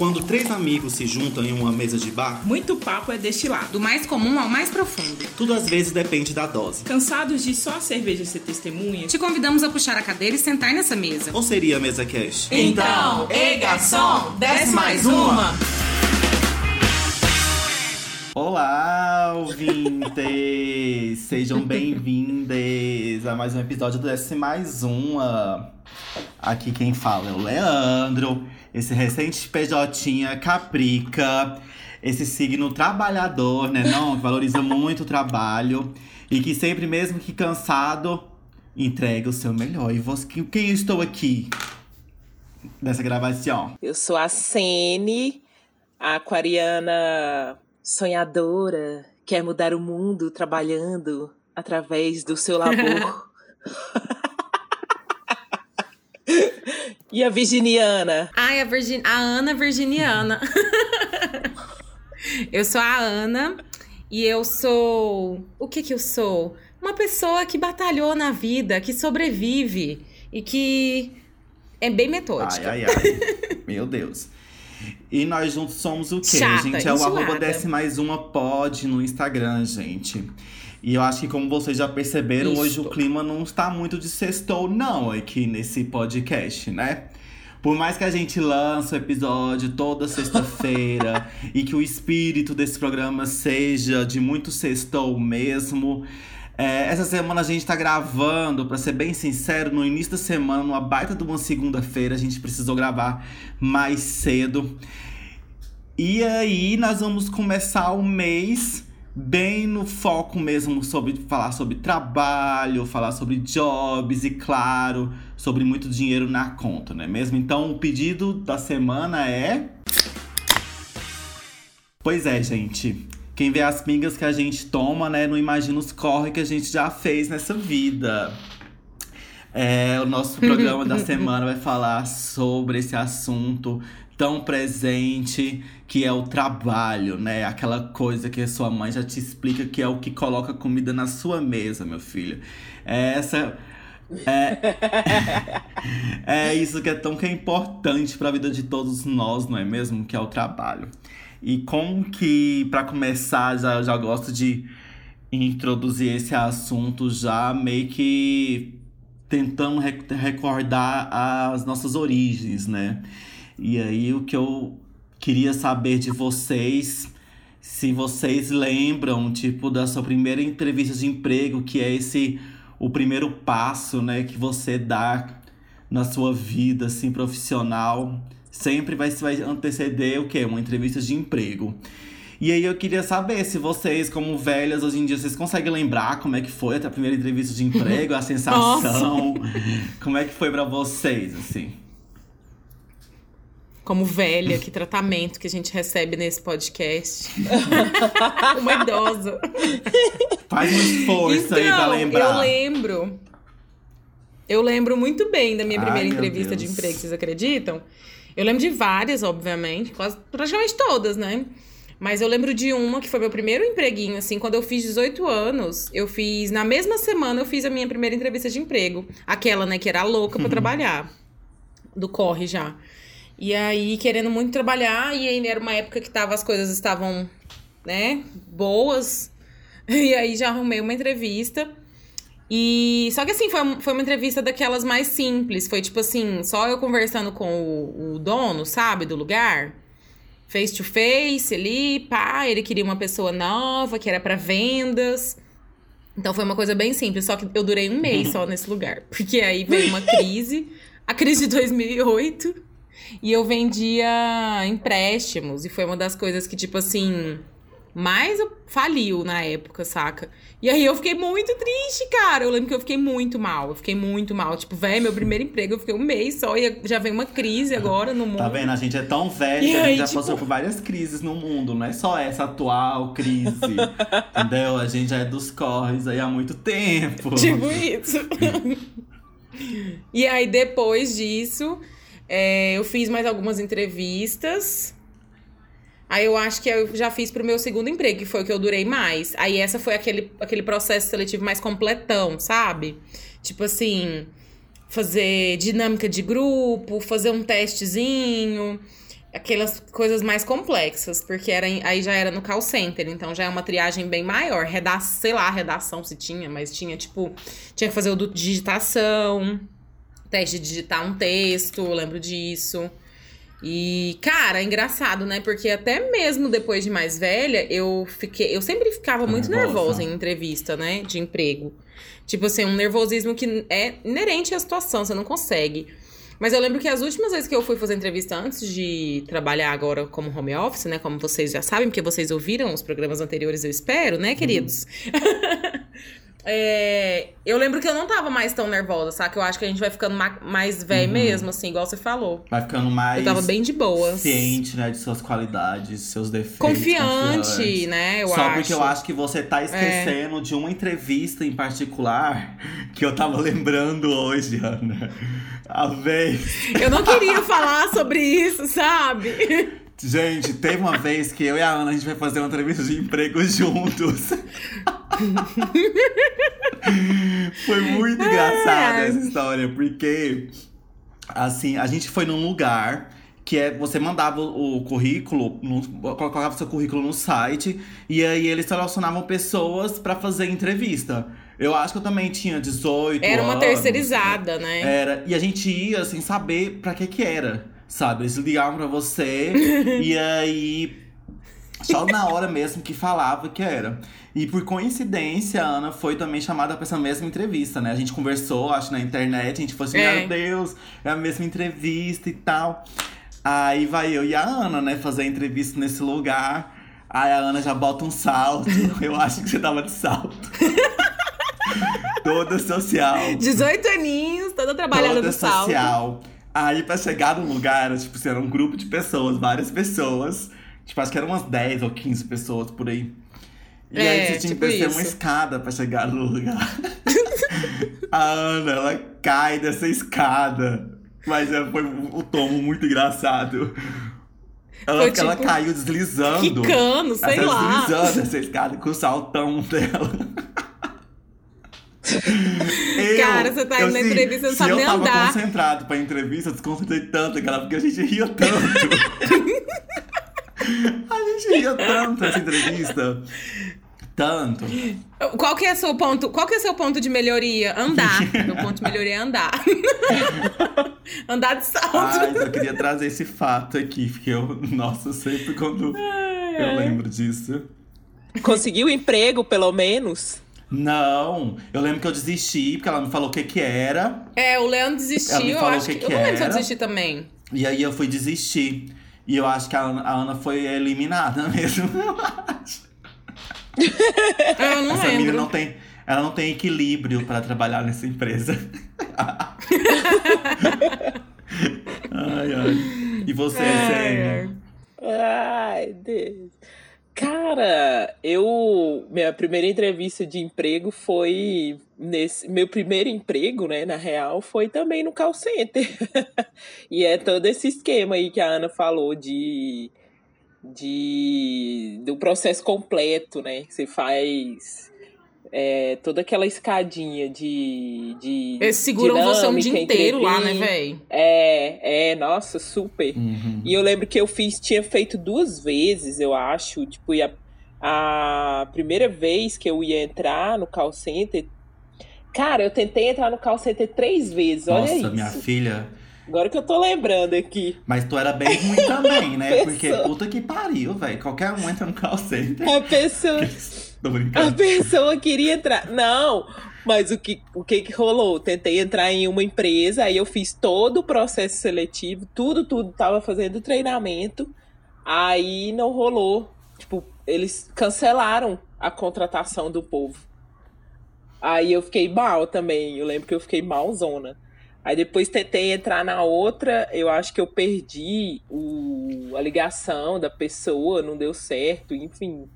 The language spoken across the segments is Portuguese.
Quando três amigos se juntam em uma mesa de bar, Muito papo é destilado. Do mais comum ao mais profundo. tudo às vezes depende da dose. Cansados de só a cerveja ser testemunha? Te convidamos a puxar a cadeira e sentar nessa mesa. Ou seria a mesa cash? Então, ei garçom, desce mais uma! Olá, ouvintes! Sejam bem-vindos a mais um episódio do Desce Mais Uma. Aqui quem fala é o Leandro, esse recente PJ Caprica, esse signo trabalhador, né? Não, que valoriza muito o trabalho e que sempre, mesmo que cansado, entrega o seu melhor. E você, quem eu estou aqui nessa gravação? Eu sou a Sene, a aquariana sonhadora, quer mudar o mundo trabalhando através do seu labor. e a virginiana? Ai, a, Virgin... a Ana Virginiana. eu sou a Ana e eu sou. O que que eu sou? Uma pessoa que batalhou na vida, que sobrevive e que é bem metódica. Ai, ai, ai. Meu Deus. E nós juntos somos o quê, Chata, gente? É o enjoada. arroba desce mais uma pod no Instagram, gente. E eu acho que, como vocês já perceberam, Isto. hoje o clima não está muito de sextou, não, aqui nesse podcast, né? Por mais que a gente lance o episódio toda sexta-feira e que o espírito desse programa seja de muito sextou mesmo. é, essa semana a gente tá gravando, pra ser bem sincero, no início da semana, numa baita de uma segunda-feira, a gente precisou gravar mais cedo. E aí nós vamos começar o mês bem no foco mesmo sobre falar sobre trabalho, falar sobre jobs e claro, sobre muito dinheiro na conta, não é mesmo? Então o pedido da semana é Pois é, gente. Quem vê as pingas que a gente toma, né, não imagina os corre que a gente já fez nessa vida. É, o nosso programa da semana vai falar sobre esse assunto tão presente que é o trabalho, né? Aquela coisa que a sua mãe já te explica que é o que coloca comida na sua mesa, meu filho. É essa é, é isso que é tão que é importante para a vida de todos nós, não é mesmo? Que é o trabalho. E como que, para começar, já, já gosto de introduzir esse assunto já meio que tentando re- recordar as nossas origens, né? E aí o que eu queria saber de vocês, se vocês lembram, tipo, da sua primeira entrevista de emprego, que é esse o primeiro passo, né, que você dá na sua vida, assim, profissional. Sempre vai, vai anteceder o quê? Uma entrevista de emprego. E aí eu queria saber se vocês, como velhas, hoje em dia, vocês conseguem lembrar como é que foi a primeira entrevista de emprego, a sensação? como é que foi pra vocês, assim? Como velha, que tratamento que a gente recebe nesse podcast. Uma idosa. Faz um esforço aí pra Então, lembrar. eu lembro. Eu lembro muito bem da minha Ai, primeira entrevista de Deus. emprego, vocês acreditam? Eu lembro de várias, obviamente, quase, praticamente todas, né? Mas eu lembro de uma que foi meu primeiro empreguinho, assim, quando eu fiz 18 anos, eu fiz, na mesma semana eu fiz a minha primeira entrevista de emprego. Aquela, né, que era louca pra trabalhar. Do corre já. E aí, querendo muito trabalhar, e ainda era uma época que tava, as coisas estavam, né, boas. E aí já arrumei uma entrevista. E só que assim, foi, foi uma entrevista daquelas mais simples. Foi tipo assim, só eu conversando com o, o dono, sabe, do lugar. Face to face ali, pá, ele queria uma pessoa nova, que era pra vendas. Então foi uma coisa bem simples, só que eu durei um mês só nesse lugar. Porque aí veio uma crise, a crise de 2008, e eu vendia empréstimos. E foi uma das coisas que, tipo assim, mais faliu na época, saca? E aí eu fiquei muito triste, cara. Eu lembro que eu fiquei muito mal. Eu fiquei muito mal. Tipo, velho, meu primeiro emprego eu fiquei um mês só e já vem uma crise agora no mundo. Tá vendo? A gente é tão velho que a gente já tipo- passou por várias crises no mundo. Não é só essa atual crise. entendeu? A gente já é dos corres aí há muito tempo. Tipo isso. e aí, depois disso, é, eu fiz mais algumas entrevistas. Aí eu acho que eu já fiz pro meu segundo emprego, que foi o que eu durei mais. Aí essa foi aquele, aquele processo seletivo mais completão, sabe? Tipo assim, fazer dinâmica de grupo, fazer um testezinho. aquelas coisas mais complexas, porque era aí já era no call center, então já é uma triagem bem maior. Reda sei lá, redação se tinha, mas tinha tipo, tinha que fazer o do digitação, teste de digitar um texto, lembro disso. E, cara, é engraçado, né? Porque até mesmo depois de mais velha, eu fiquei. Eu sempre ficava muito nervosa? nervosa em entrevista, né? De emprego. Tipo assim, um nervosismo que é inerente à situação, você não consegue. Mas eu lembro que as últimas vezes que eu fui fazer entrevista antes de trabalhar agora como home office, né? Como vocês já sabem, porque vocês ouviram os programas anteriores, eu espero, né, queridos? É, eu lembro que eu não tava mais tão nervosa, sabe? Eu acho que a gente vai ficando ma- mais velho Uhum. mesmo, assim, igual você falou. Vai ficando mais Eu tava bem de boa. ciente, né, de suas qualidades, seus defeitos. Confiante, né? Eu Só acho. É. porque eu acho que você tá esquecendo de uma entrevista em particular que eu tava lembrando hoje, Ana. A vez. Eu não queria falar sobre isso, sabe? Gente, teve uma vez que eu e a Ana a gente vai fazer uma entrevista de emprego juntos. Foi muito engraçada É. essa história, porque assim, a gente foi num lugar que é você mandava o currículo, no, colocava seu currículo no site e aí eles selecionavam pessoas pra fazer entrevista. Eu acho que eu também tinha 18 Era uma anos. terceirizada, né? Era, e a gente ia sem saber pra que que era, sabe? Eles ligavam pra você e aí só na hora mesmo que falava que era. E por coincidência, a Ana foi também chamada pra essa mesma entrevista, né? A gente conversou, acho, na internet, a gente falou assim, É. meu Deus, é a mesma entrevista e tal. Aí vai eu e a Ana, né, fazer a entrevista nesse lugar. Aí a Ana já bota um salto. Eu acho que você tava de salto. Toda social. 18 aninhos, toda trabalhada Toda no salto. social. Aí pra chegar no lugar, era, tipo, assim, era um grupo de pessoas, várias pessoas. Tipo, acho que eram umas 10 ou 15 pessoas por aí. E aí É, você tinha tipo que descer uma isso. escada pra chegar no lugar. a Ana, ela cai dessa escada. Mas é, foi um tomo muito engraçado. Ela, Foi, ela tipo, caiu deslizando. Quicando, sei ela lá. deslizando essa escada com o saltão dela. Eu- Cara, você tá eu, indo na assim, entrevista, não sabe eu nem tava andar. concentrado pra entrevista, eu desconcentrei tanto aquela, porque a gente ria tanto. a gente ria tanto nessa entrevista. Tanto. Qual que é seu ponto? Qual que é seu ponto de melhoria? Andar. Meu ponto de melhoria é andar. andar de salto. Ai, eu queria trazer esse fato aqui, porque eu, nossa, sempre quando eu lembro disso. Conseguiu emprego, pelo menos? Não, eu lembro que eu desisti, porque ela me falou o que que era. É, o Leandro desistiu, Ela me eu falou acho o que. que eu que não lembro se eu desisti também. E aí eu fui desistir. E eu acho que a Ana, a Ana foi eliminada mesmo. Ah, Eu não Essa menina lembro. não tem, ela não tem equilíbrio pra trabalhar nessa empresa. ai, ai. E você, É, Sênia? Ai, Deus. Cara, eu. Minha primeira entrevista de emprego foi. Nesse, meu primeiro emprego, né, na real, foi também no call center. e é todo esse esquema aí que a Ana falou de. de do processo completo, né? Você faz é, toda aquela escadinha de. de Eles seguram você um dia dinâmica, inteiro lá, né, véi? É, é, nossa, super. Uhum. E eu lembro que eu fiz, tinha feito duas vezes, eu acho. Tipo, e a, a primeira vez que eu ia entrar no call center. Cara, eu tentei entrar no call center três vezes, olha Nossa, isso. minha filha. Agora que eu tô lembrando aqui. Mas tu era bem ruim também, né? Porque puta que pariu, velho. Qualquer um entra no call center. A pessoa, Tô a brincando. pessoa queria entrar. Não, mas o que, o que que rolou? Tentei entrar em uma empresa, aí eu fiz todo o processo seletivo, tudo, tudo, tava fazendo treinamento, aí não rolou. Tipo, eles cancelaram a contratação do povo. Aí eu fiquei mal também, eu lembro que eu fiquei malzona. Aí depois tentei entrar na outra, eu acho que eu perdi o, a ligação da pessoa, não deu certo, enfim.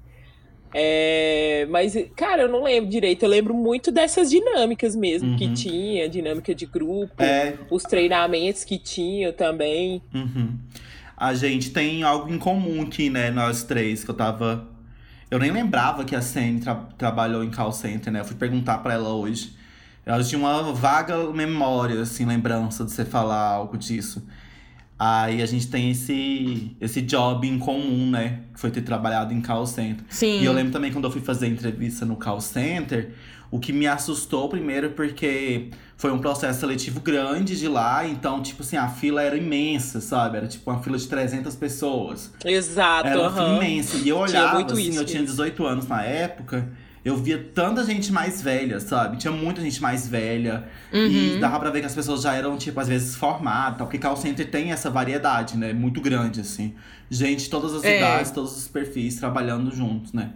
É, mas, cara, eu não lembro direito. Eu lembro muito dessas dinâmicas mesmo que Uhum. tinha, dinâmica de grupo, É, os treinamentos que tinha também. Uhum. A gente tem algo em comum aqui, né? Nós três, que eu tava. Eu nem lembrava que a Sene tra- trabalhou em call center, né? Eu fui perguntar pra ela hoje. Ela tinha uma vaga memória, assim, lembrança de você falar algo disso. Aí a gente tem esse, esse job em comum, né? Que foi ter trabalhado em call center. Sim. E eu lembro também quando eu fui fazer entrevista no call center, o que me assustou primeiro porque foi um processo seletivo grande de lá, então, tipo assim, a fila era imensa, sabe? Era tipo uma fila de 300 pessoas. Exato, Era uma fila aham. imensa. E eu Tinha olhava, muito assim, isso eu tinha mesmo. 18 anos na época, eu via tanta gente mais velha, sabe? Tinha muita gente mais velha. Uhum. E dava pra ver que as pessoas já eram, tipo, às vezes formadas, porque call center tem essa variedade, né? Muito grande, assim. Gente de todas as É. idades, todos os perfis trabalhando juntos, né?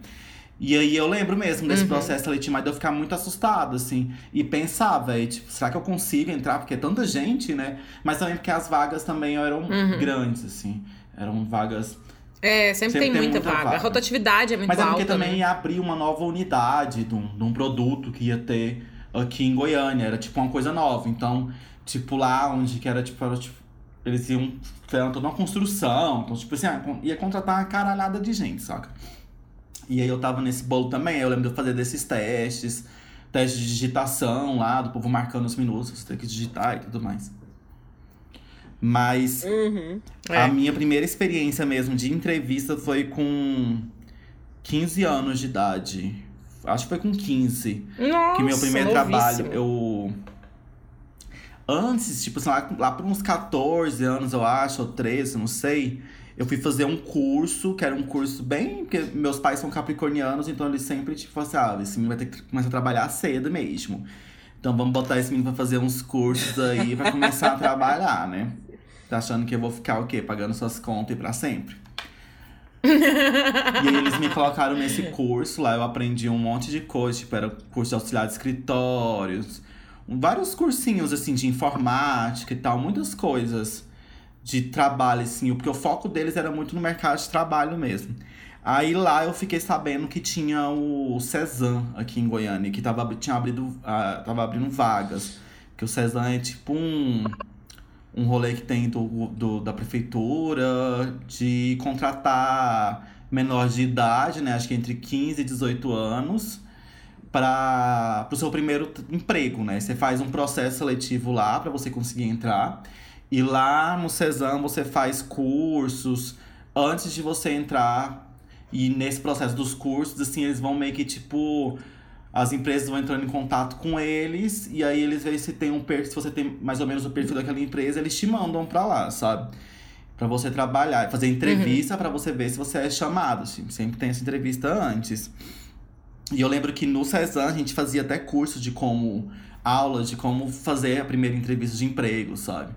E aí eu lembro mesmo desse Uhum. processo mas de eu ficar muito assustado, assim. E pensar, velho, tipo, será que eu consigo entrar? Porque é tanta gente, né? Mas também porque as vagas também eram Uhum. grandes, assim. Eram vagas É, sempre, Sempre tem, tem muita, muita vaga. vaga. A rotatividade é muito Mas é porque alta, também né? ia abrir uma nova unidade de um, de um produto que ia ter aqui em Goiânia. Era tipo uma coisa nova. Então, tipo, lá onde que era, tipo, era, tipo eles iam fizeram toda uma construção. Então, tipo assim, ah, ia contratar uma caralhada de gente, saca? E aí eu tava nesse bolo também. Eu lembro de eu fazer desses testes, testes de digitação lá, do povo marcando os minutos, você tem que digitar e tudo mais. Mas Uhum. É. a minha primeira experiência mesmo de entrevista foi com 15 anos de idade. Acho que foi com 15. Nossa, que meu primeiro novíssimo. trabalho, eu. Antes, tipo, sei lá, lá por uns 14 anos, eu acho, ou 13, não sei. Eu fui fazer um curso, que era um curso bem. Porque meus pais são capricornianos, então eles sempre, tipo, assim, ah, esse menino vai ter que começar a trabalhar cedo mesmo. Então vamos botar esse menino pra fazer uns cursos aí pra começar a trabalhar, né? Tá achando que eu vou ficar o quê? Pagando suas contas e pra sempre? E aí eles me colocaram nesse curso lá, eu aprendi um monte de coisa, tipo, era curso de auxiliar de escritórios, vários cursinhos assim de informática e tal, muitas coisas de trabalho, assim, porque o foco deles era muito no mercado de trabalho mesmo. Aí lá eu fiquei sabendo que tinha o Cezan aqui em Goiânia, que tava, tinha abrido, ah, tava abrindo vagas. Que o Cezan é tipo um, um rolê que tem do, do- da prefeitura de contratar menores de idade, né? Acho que entre 15 e 18 anos, para o seu primeiro emprego, né? Você faz um processo seletivo lá para você conseguir entrar. E lá no Cezam você faz cursos antes de você entrar. E nesse processo dos cursos, assim, eles vão meio que tipo. As empresas vão entrando em contato com eles, e aí eles veem se tem um perfil, se você tem mais ou menos o perfil daquela empresa, eles te mandam pra lá, sabe? Pra você trabalhar, fazer entrevista pra você ver se você é chamado. assim, Sempre tem essa entrevista antes. E eu lembro que no Cezan a gente fazia até curso de como. aulas de como fazer a primeira entrevista de emprego, sabe?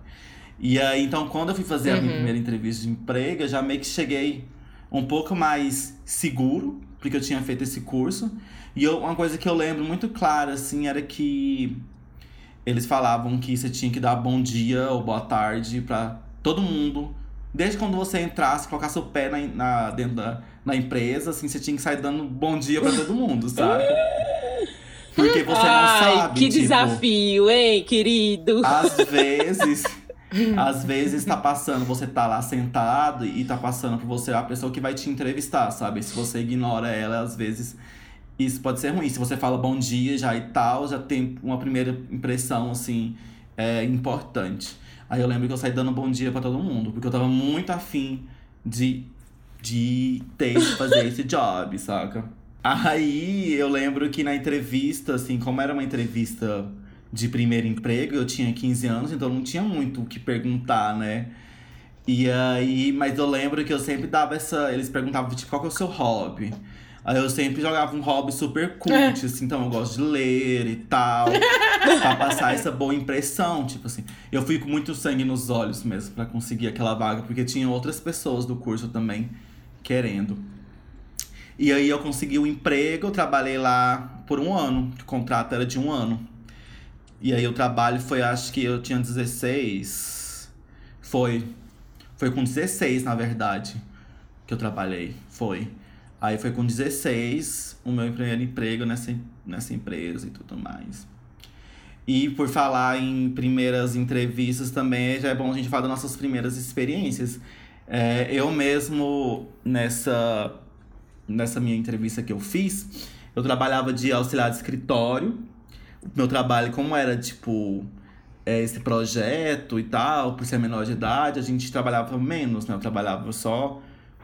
E aí, então, quando eu fui fazer a minha Uhum. primeira entrevista de emprego, eu já meio que cheguei um pouco mais seguro, porque eu tinha feito esse curso. E eu- uma coisa que eu lembro muito clara, assim, era que eles falavam que você tinha que dar bom dia ou boa tarde pra todo mundo. Desde quando você entrasse, colocasse o pé na, na- dentro da na empresa, assim, você tinha que sair dando bom dia pra todo mundo, sabe? Porque você não Ai, sabe. que tipo, desafio, hein, querido? às vezes, às vezes tá passando, você tá lá sentado e tá passando por você a pessoa que vai te entrevistar, sabe? Se você ignora ela, às vezes isso pode ser ruim. Se você fala bom dia já e tal, já tem uma primeira impressão, assim, é, importante. Aí eu lembro que eu saí dando bom dia pra todo mundo, porque eu tava muito afim de, de ter, fazer esse job, saca? Aí eu lembro que na entrevista, assim, como era uma entrevista de primeiro emprego, eu tinha 15 anos, então não tinha muito o que perguntar, né? E aí, mas eu lembro que eu sempre dava essa. Eles perguntavam, tipo, qual que é o seu hobby? Aí eu sempre jogava um hobby super cult, assim, então eu gosto de ler e tal. pra passar essa boa impressão, tipo assim. Eu fui com muito sangue nos olhos mesmo pra conseguir aquela vaga, porque tinha outras pessoas do curso também querendo. E aí eu consegui o emprego, eu trabalhei lá por um ano. O contrato era de um ano. E aí o trabalho foi, acho que eu tinha 16. Foi. Foi com 16, na verdade, que eu trabalhei. Foi. Aí foi com 16 o meu primeiro emprego nessa, nessa empresa e tudo mais. E por falar em primeiras entrevistas também, já é bom a gente falar das nossas primeiras experiências. É, eu mesmo, nessa, nessa minha entrevista que eu fiz, eu trabalhava de auxiliar de escritório. O meu trabalho, como era, tipo, é, esse projeto e tal, por ser menor de idade, a gente trabalhava menos, né? Eu trabalhava só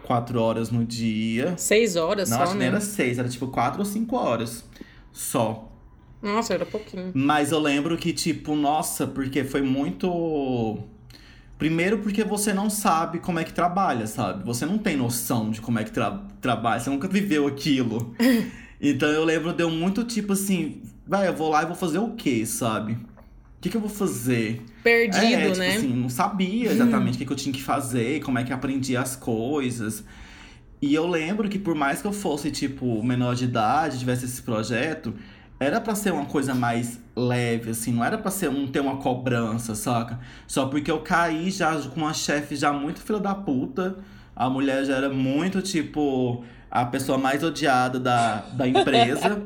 quatro horas no dia. Seis horas Não, só, acho né? nem era seis, era tipo quatro ou cinco horas só. Nossa, era pouquinho. Mas eu lembro que, tipo, nossa, porque foi muito. Primeiro, porque você não sabe como é que trabalha, sabe? Você não tem noção de como é que tra trabalha, você nunca viveu aquilo. então eu lembro, deu muito tipo assim, vai, eu vou lá e vou fazer o quê, sabe? O que, que eu vou fazer? Perdido, é, tipo né? assim, não sabia exatamente o que, que eu tinha que fazer, como é que aprendia as coisas. E eu lembro que por mais que eu fosse, tipo, menor de idade, tivesse esse projeto, era pra ser uma coisa mais leve, assim, não era pra ser um ter uma cobrança, saca? Só porque eu caí já com uma chefe já muito filha da puta. A mulher já era muito, tipo, a pessoa mais odiada da, da empresa.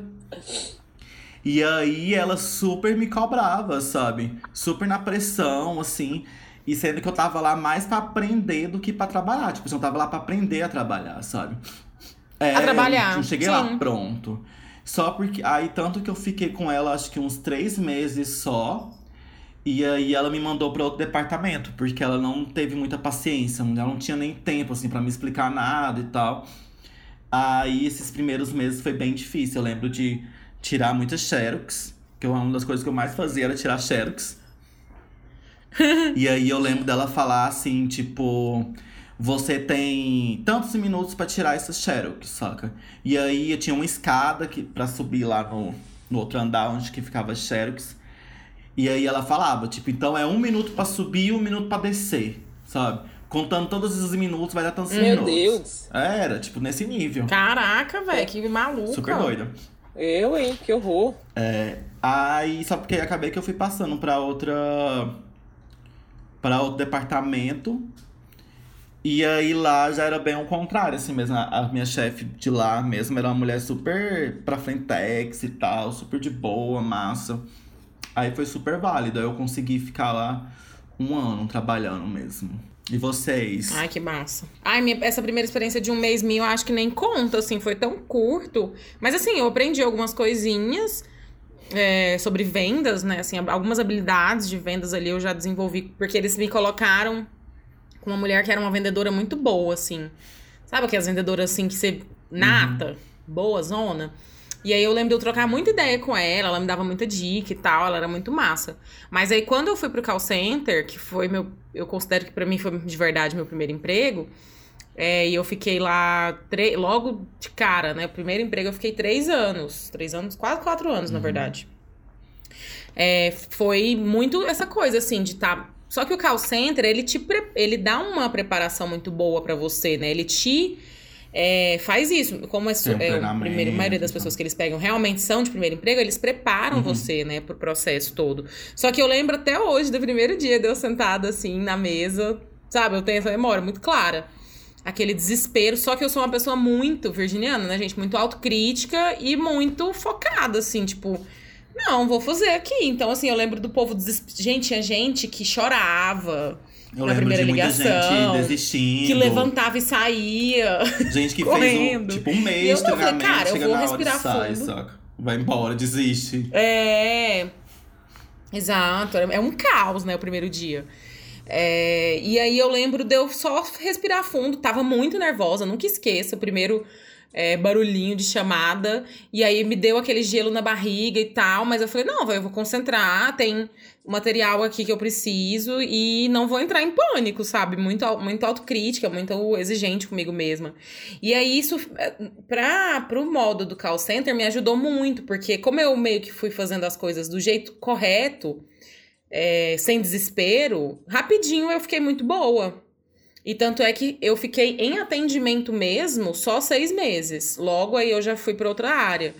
E aí ela super me cobrava, sabe? Super na pressão, assim. E sendo que eu tava lá mais pra aprender do que pra trabalhar. Tipo, assim, eu tava lá pra aprender a trabalhar, sabe? É, A trabalhar, Eu cheguei sim. lá pronto. Só porque. Aí, tanto que eu fiquei com ela, acho que uns três meses só. E aí ela me mandou pra outro departamento, porque ela não teve muita paciência, ela não tinha nem tempo, assim, pra me explicar nada e tal. Aí esses primeiros meses foi bem difícil. Eu lembro de tirar muitas xerox, que uma das coisas que eu mais fazia era tirar xerox. e aí eu lembro dela falar assim, tipo, você tem tantos minutos pra tirar essas xerox, saca? E aí eu tinha uma escada que para subir lá no, no outro andar onde que ficava xerox. E aí ela falava, tipo, então é um minuto pra subir e um minuto pra descer, sabe? Contando todos os minutos vai dar tantos Meu minutos. Deus. Era, tipo, nesse nível. Caraca, velho, que maluco. Super doida. Eu, hein? Que horror. Aí, só porque acabei que eu fui passando pra outra. pra outro departamento. E aí lá já era bem o contrário, assim mesmo. A, a minha chefe de lá mesmo era uma mulher super pra frentex e tal, super de boa, massa. Aí foi super válido. Aí eu consegui ficar lá um ano trabalhando mesmo. E vocês? Ai, que massa. Ai, minha, essa primeira experiência de um mês minha, eu acho que nem conta, assim, foi tão curto. Mas assim, eu aprendi algumas coisinhas é, sobre vendas, né? Assim, algumas habilidades de vendas ali eu já desenvolvi, porque eles me colocaram com uma mulher que era uma vendedora muito boa, assim. Sabe aquelas vendedoras assim que você nata, boa zona? E aí eu lembro de eu trocar muita ideia com ela, ela me dava muita dica e tal, ela era muito massa. Mas aí quando eu fui pro call center, que foi meu, eu considero que pra mim foi de verdade meu primeiro emprego, é, e eu fiquei lá tre- logo de cara, né? O primeiro emprego eu fiquei três anos, três anos, quase quatro anos, na verdade. É, foi muito essa coisa assim de estar. Só que o call center ele te pre- ele dá uma preparação muito boa pra você, né? Ele te é, faz isso. Como é, um é o primeiro, a maioria das e tal. pessoas que eles pegam realmente são de primeiro emprego, eles preparam Uhum. você, né, pro processo todo. Só que eu lembro até hoje do primeiro dia de eu sentada assim na mesa, sabe? Eu tenho essa memória muito clara. Aquele desespero, só que eu sou uma pessoa muito virginiana, né, gente? Muito autocrítica e muito focada, assim, tipo, não, vou fazer aqui. Então, assim, eu lembro do povo des... Gente, tinha gente que chorava. Eu na lembro primeira ligação, desistindo. Que levantava e saía. Gente que fez correndo. um, tipo um mês eu não, falei, cara, eu vou na hora respirar e sai, fundo. saca? Vai embora, desiste. É. Exato, é um caos, né, o primeiro dia. É, e aí eu lembro de eu só respirar fundo, tava muito nervosa, nunca esqueça o primeiro é, barulhinho de chamada. E aí me deu aquele gelo na barriga e tal, mas eu falei, não, eu vou concentrar, tem material aqui que eu preciso e não vou entrar em pânico, sabe? Muito, muito autocrítica, muito exigente comigo mesma. E aí isso, é, pra, pro modo do call center, me ajudou muito, porque como eu meio que fui fazendo as coisas do jeito correto, é, sem desespero, rapidinho eu fiquei muito boa. E tanto é que eu fiquei em atendimento mesmo só seis meses. Logo aí eu já fui para outra área,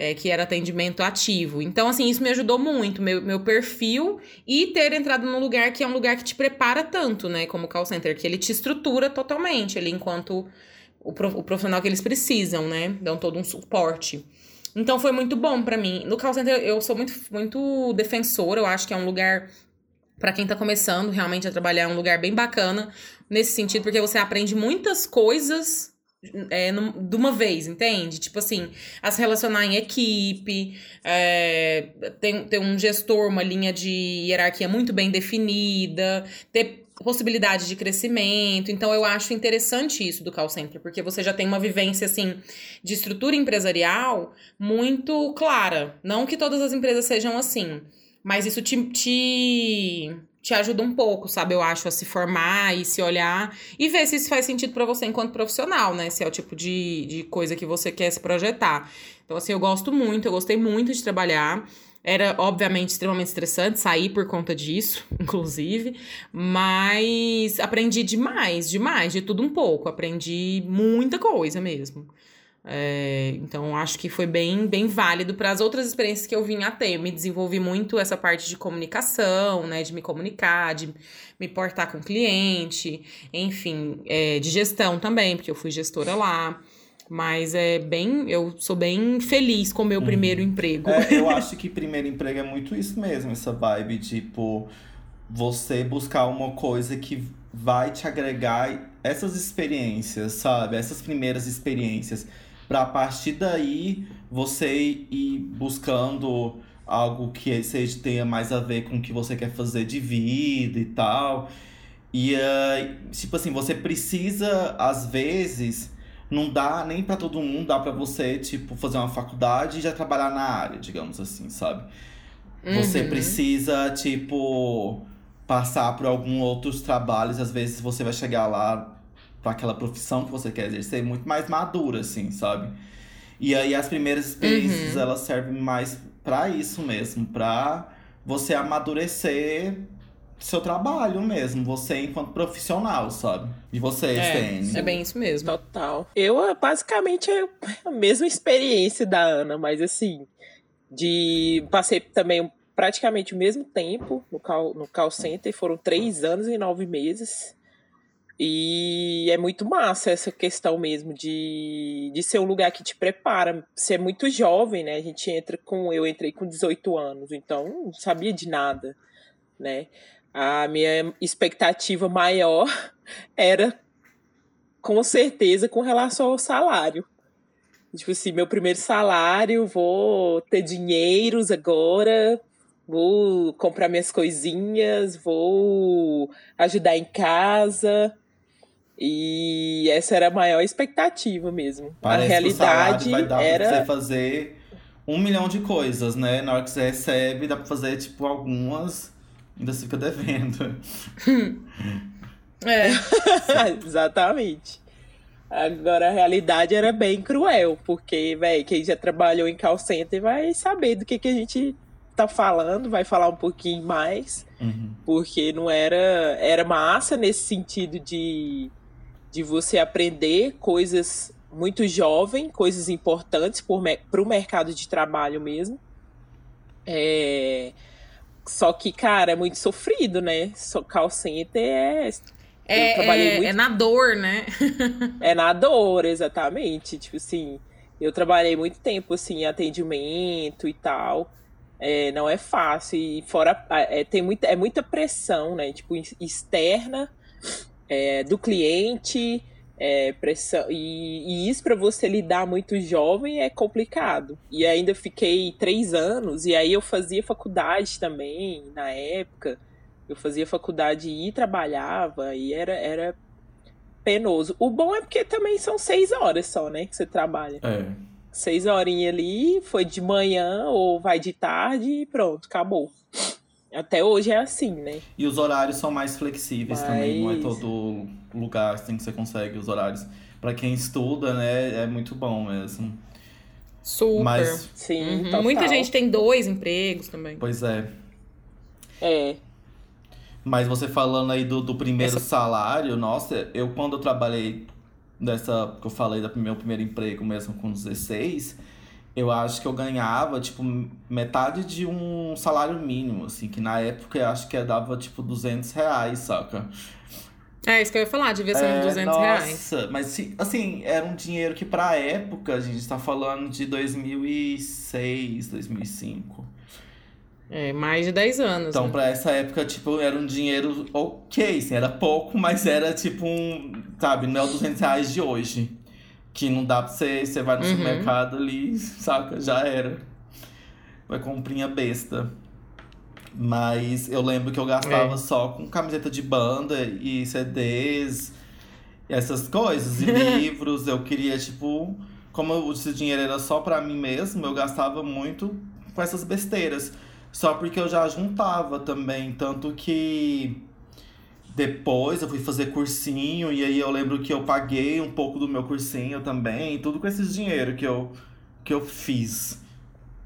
é, que era atendimento ativo. Então, assim, isso me ajudou muito, meu, meu perfil e ter entrado num lugar que é um lugar que te prepara tanto, né? Como call center, que ele te estrutura totalmente ali enquanto o, o profissional que eles precisam, né? Dão todo um suporte. Então foi muito bom pra mim. No call center eu sou muito, muito defensora, eu acho que é um lugar Pra quem tá começando realmente a trabalhar, é um lugar bem bacana nesse sentido, porque você aprende muitas coisas é, de uma vez, entende? Tipo assim, a se relacionar em equipe, é, ter, ter um gestor, uma linha de hierarquia muito bem definida, ter possibilidade de crescimento. Então, eu acho interessante isso do call center, porque você já tem uma vivência, assim, de estrutura empresarial muito clara. Não que todas as empresas sejam assim, mas isso te, te te ajuda um pouco, sabe? Eu acho, a se formar e se olhar e ver se isso faz sentido para você enquanto profissional, né? Se é o tipo de, de coisa que você quer se projetar. Então, assim, eu gosto muito, eu gostei muito de trabalhar. Era, obviamente, extremamente estressante sair por conta disso, inclusive, mas aprendi demais, demais, de tudo um pouco. Aprendi muita coisa mesmo. É, então, acho que foi bem, bem válido para as outras experiências que eu vim a ter. Eu me desenvolvi muito essa parte de comunicação, né? De me comunicar, de me portar com o cliente, enfim, é, de gestão também, porque eu fui gestora lá. Mas é bem. Eu sou bem feliz com o meu uhum. primeiro emprego. É, eu acho que primeiro emprego é muito isso mesmo, essa vibe, tipo, você buscar uma coisa que vai te agregar essas experiências, sabe? Essas primeiras experiências para a partir daí você ir buscando algo que seja, tenha mais a ver com o que você quer fazer de vida e tal. E, uh, tipo assim, você precisa, às vezes, não dá nem para todo mundo, dá para você, tipo, fazer uma faculdade e já trabalhar na área, digamos assim, sabe? Uhum. Você precisa, tipo, passar por alguns outros trabalhos, às vezes você vai chegar lá para aquela profissão que você quer exercer muito mais madura, assim, sabe? E aí as primeiras experiências uhum. elas servem mais para isso mesmo, para você amadurecer seu trabalho mesmo, você enquanto profissional, sabe? E você, é, É bem isso mesmo. Total. Eu, basicamente, é a mesma experiência da Ana, mas assim, de passei também praticamente o mesmo tempo no call, no call center, foram três anos e nove meses. E é muito massa essa questão mesmo de, de ser um lugar que te prepara. Você é muito jovem, né? A gente entra com. Eu entrei com 18 anos, então não sabia de nada, né? A minha expectativa maior era, com certeza, com relação ao salário. Tipo assim, meu primeiro salário, vou ter dinheiros agora, vou comprar minhas coisinhas, vou ajudar em casa. E essa era a maior expectativa mesmo. Parece a realidade vai dar era pra você fazer um milhão de coisas, né? Na hora que você recebe, dá pra fazer tipo algumas, ainda fica devendo. é. Exatamente. Agora a realidade era bem cruel, porque, velho, quem já trabalhou em call center vai saber do que, que a gente tá falando, vai falar um pouquinho mais, uhum. porque não era. Era massa nesse sentido de de você aprender coisas muito jovem, coisas importantes para o mercado de trabalho mesmo. É... Só que, cara, é muito sofrido, né? Só call center é. É, é, muito... é na dor, né? é na dor, exatamente. Tipo assim, eu trabalhei muito tempo assim, em atendimento e tal. É, não é fácil. E fora. É, tem muita, é muita pressão, né? Tipo, externa é, do cliente, é, pressão, e, e isso para você lidar muito jovem é complicado. E ainda fiquei três anos, e aí eu fazia faculdade também, na época. Eu fazia faculdade e trabalhava, e era, era penoso. O bom é porque também são seis horas só, né, que você trabalha. É. Seis horinhas ali, foi de manhã ou vai de tarde e pronto, acabou. Até hoje é assim, né? E os horários são mais flexíveis Mas... também, não é todo lugar assim que você consegue os horários. Para quem estuda, né, é muito bom mesmo. Super. Mas... Sim, uhum. Muita gente tem dois empregos também. Pois é. É. Mas você falando aí do, do primeiro Essa... salário, nossa, eu quando eu trabalhei dessa que eu falei do meu primeiro emprego mesmo com 16, eu acho que eu ganhava, tipo, metade de um salário mínimo, assim, que na época eu acho que dava, tipo, 200 reais, saca? É, isso que eu ia falar, devia ser é, uns 200 nossa, reais. mas, assim, era um dinheiro que pra época, a gente tá falando de 2006, 2005. É, mais de 10 anos. Então, né? pra essa época, tipo, era um dinheiro ok, assim, era pouco, mas era tipo um, sabe, não é o 200 reais de hoje. Que não dá pra você. Você vai no Uhum. supermercado ali, saca? Já era. Vai comprinha besta. Mas eu lembro que eu gastava É. só com camiseta de banda e CDs, e essas coisas, e livros. Eu queria, tipo, como esse dinheiro era só pra mim mesmo, eu gastava muito com essas besteiras. Só porque eu já juntava também. Tanto que depois eu fui fazer cursinho, e aí eu lembro que eu paguei um pouco do meu cursinho também, tudo com esses dinheiro que eu, que eu fiz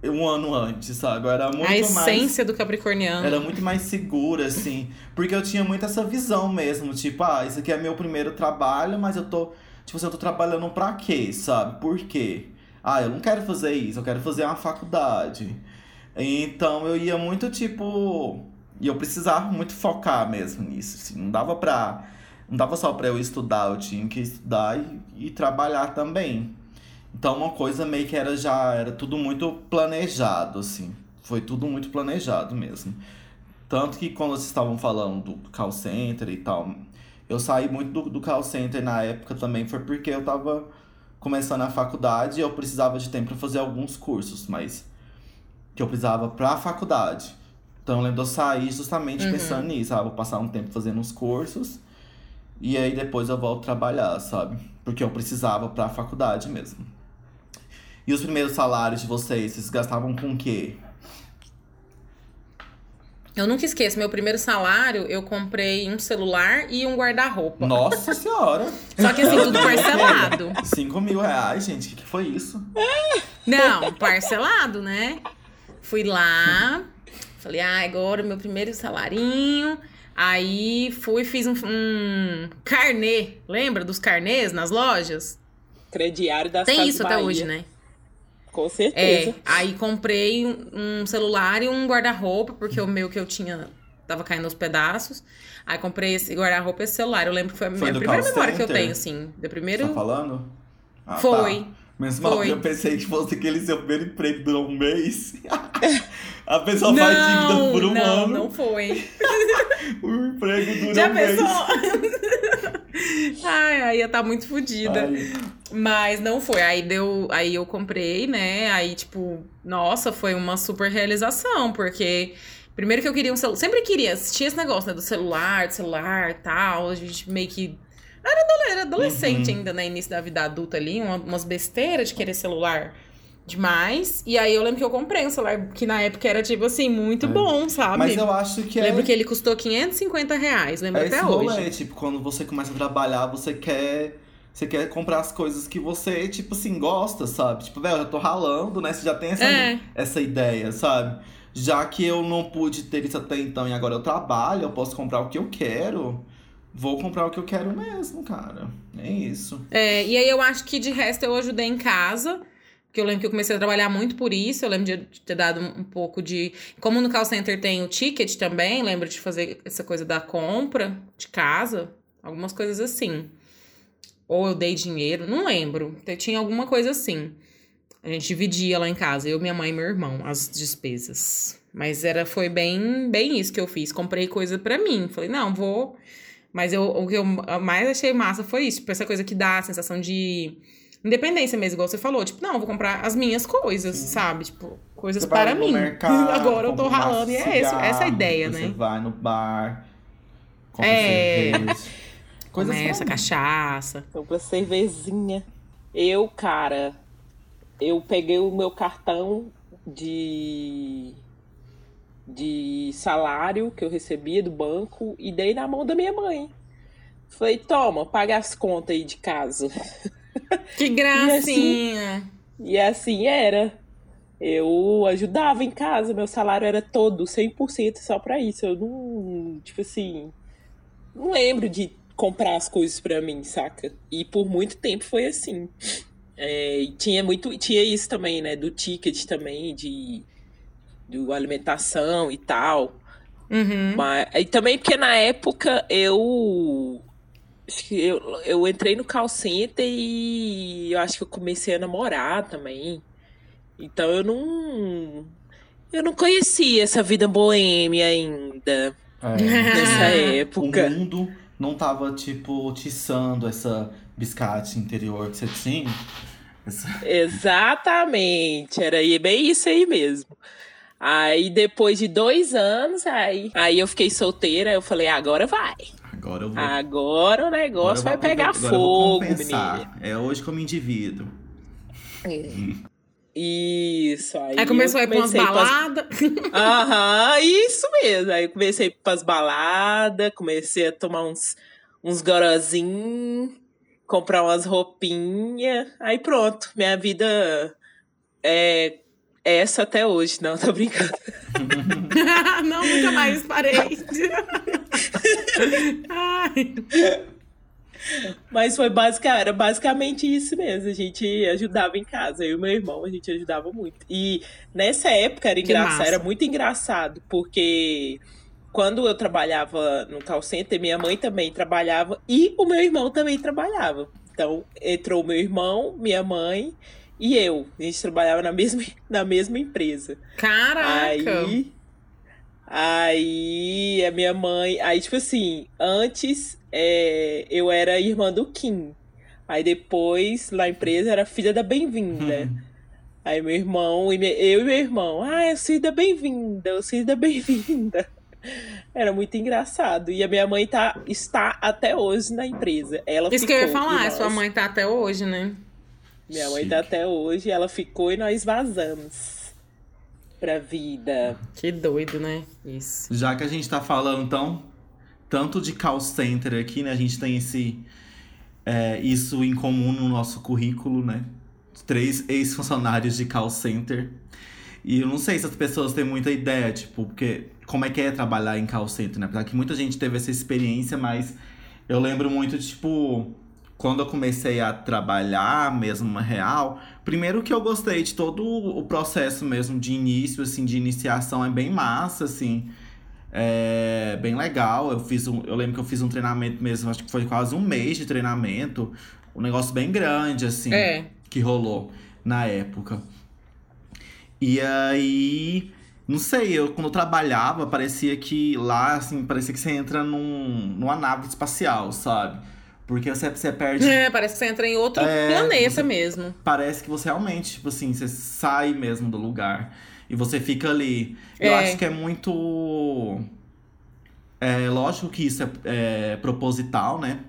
um ano antes, sabe? Era muito a mais. essência do capricorniano. Era muito mais segura, assim. Porque eu tinha muito essa visão mesmo. Tipo, ah, isso aqui é meu primeiro trabalho, mas eu tô. Tipo assim, eu tô trabalhando pra quê, sabe? Por quê? Ah, eu não quero fazer isso, eu quero fazer uma faculdade. Então eu ia muito, tipo. E eu precisava muito focar mesmo nisso. Assim. Não dava pra. Não dava só pra eu estudar, eu tinha que estudar e, e trabalhar também. Então uma coisa meio que era já. Era tudo muito planejado, assim. Foi tudo muito planejado mesmo. Tanto que quando vocês estavam falando do call center e tal, eu saí muito do, do call center na época também, foi porque eu tava começando a faculdade e eu precisava de tempo para fazer alguns cursos, mas que eu precisava pra faculdade. Então eu lembro de eu sair justamente Uhum. pensando nisso, ah, vou passar um tempo fazendo uns cursos e aí depois eu volto trabalhar, sabe? Porque eu precisava pra faculdade mesmo. E os primeiros salários de vocês, vocês gastavam com o quê? Eu nunca esqueço, meu primeiro salário, eu comprei um celular e um guarda-roupa. Nossa senhora! Só que assim, tudo parcelado. 5 mil reais, gente, o que, que foi isso? Não, parcelado, né? Fui lá, falei, ah, agora meu primeiro salarinho. Aí fui e fiz um, um carnê. Lembra dos carnês nas lojas? Crediário das Tem isso até Bahia. hoje, né? Com É, certeza. aí comprei um, celular e um guarda-roupa, porque o meu que eu tinha tava caindo aos pedaços. Aí comprei esse guarda-roupa e esse celular. Eu lembro que foi a Foi minha primeira memória que eu tenho, assim. Da primeiro. Tá falando? Ah, Foi. Tá. Mal que eu pensei que fosse aquele seu primeiro emprego que durou um mês. A pessoa faz dívida Não, por um não, ano. não foi. O emprego dura Já um pensou? Ai, aí ia tá muito fodida. Mas não foi. Aí deu. Aí eu comprei, né? Aí, tipo, nossa, foi uma super realização, porque. Primeiro que eu queria um celular. Sempre queria, tinha esse negócio, né? Do celular, do celular e tal. A gente meio que. Era adolescente Uhum. ainda, né? Início da vida adulta ali, uma- umas besteiras de querer celular demais. E aí eu lembro que eu comprei um celular que na época era, tipo assim, muito É. bom, sabe? Mas eu acho que é. Lembro que ele custou 550 reais, lembro É esse até rolê, hoje. tipo, quando você começa a trabalhar, você quer. Você quer comprar as coisas que você, tipo assim, gosta, sabe? Tipo, velho, eu tô ralando, né? Você já tem essa, É. essa ideia, sabe? Já que eu não pude ter isso até então e agora eu trabalho, eu posso comprar o que eu quero. Vou comprar o que eu quero mesmo, cara. É isso. É, e aí eu acho que de resto eu ajudei em casa. Porque eu lembro que eu comecei a trabalhar muito por isso. Eu lembro de ter dado um pouco de. Como no call center tem o ticket também, lembro de fazer essa coisa da compra de casa. Algumas coisas assim. Ou eu dei dinheiro, não lembro. Tinha alguma coisa assim. A gente dividia lá em casa, eu, minha mãe e meu irmão, as despesas. Mas era, foi bem, bem isso que eu fiz. Comprei coisa pra mim. Falei, não, vou. Mas eu, o que eu mais achei massa foi isso. Tipo, essa coisa que dá a sensação de independência mesmo, igual você falou. Tipo, não, eu vou comprar as minhas coisas, sabe? Tipo, coisas Você para mim. mercado, Agora eu tô compra ralando. E é esse, essa a cigarro, ideia, Você né? vai no bar, compra É. cerveja. Coisas Começa, cachaça. Então, pra cervezinha. Eu, cara, eu peguei o meu cartão de de salário que eu recebia do banco e dei na mão da minha mãe. Falei, toma, paga as contas aí de casa. Que gracinha. E assim era. Eu ajudava em casa, meu salário era todo 100% só pra isso. Eu não, tipo assim, não lembro de comprar as coisas pra mim, saca? E por muito tempo foi assim. É, e tinha muito, tinha isso também, né, do ticket também de do alimentação e tal. Uhum. Mas, e também porque na época eu, acho que eu eu entrei no call center e eu acho que eu comecei a namorar também. Então eu não eu não conhecia essa vida boêmia ainda É. nessa O época. mundo não tava, tipo, tiçando essa biscate interior que você tinha. Essa... Exatamente, era bem isso aí mesmo. Aí depois de dois anos, aí, aí eu fiquei solteira, eu falei, agora vai. Agora eu vou. Agora o negócio agora vai pegar agora fogo, menina. É hoje que eu me endivido. É. Isso. Aí, aí começou a ir pra umas baladas. Aham, isso mesmo. Aí eu comecei a ir pras baladas, comecei a tomar uns, uns gorozinhos, comprar umas roupinhas. Aí pronto, minha vida é essa até hoje. Não, tô brincando. não, nunca mais parei. Ai. Mas foi basicamente, era basicamente isso mesmo. A gente ajudava em casa. Eu e meu irmão, a gente ajudava muito. E nessa época era engraçado, era muito engraçado, porque quando eu trabalhava no call center, minha mãe também trabalhava e o meu irmão também trabalhava. Então, entrou meu irmão, minha mãe e eu. A gente trabalhava na mesma, na mesma empresa. Caraca! Aí, aí a minha mãe. Aí, tipo assim, antes é, eu era irmã do Kim. Aí depois, na empresa, era filha da bem-vinda. Hum. Aí meu irmão, eu e meu irmão, ah, eu sou da bem-vinda, eu sou da bem-vinda. Era muito engraçado. E a minha mãe tá, está até hoje na empresa. Ela Isso que eu ia falar, sua mãe tá até hoje, né? Minha mãe tá até hoje, ela ficou e nós vazamos pra vida. Que doido, né? Isso. Já que a gente tá falando, então, tanto de call center aqui, né? A gente tem esse é, isso em comum no nosso currículo, né? Três ex-funcionários de call center. E eu não sei se as pessoas têm muita ideia, tipo, porque como é que é trabalhar em call center, né? Apesar que muita gente teve essa experiência, mas eu lembro muito, tipo, quando eu comecei a trabalhar mesmo real, primeiro que eu gostei de todo o processo mesmo de início, assim, de iniciação, é bem massa, assim. É bem legal. Eu fiz um, eu lembro que eu fiz um treinamento mesmo, acho que foi quase um mês de treinamento. Um negócio bem grande, assim, é. que rolou na época. E aí, não sei, eu quando eu trabalhava, parecia que lá, assim, parecia que você entra num, numa nave espacial, sabe? Porque você, você perde. É, parece que você entra em outro é, planeta mesmo. Parece que você realmente, tipo assim, você sai mesmo do lugar. E você fica ali. É. Eu acho que é muito. É lógico que isso é, é proposital, né?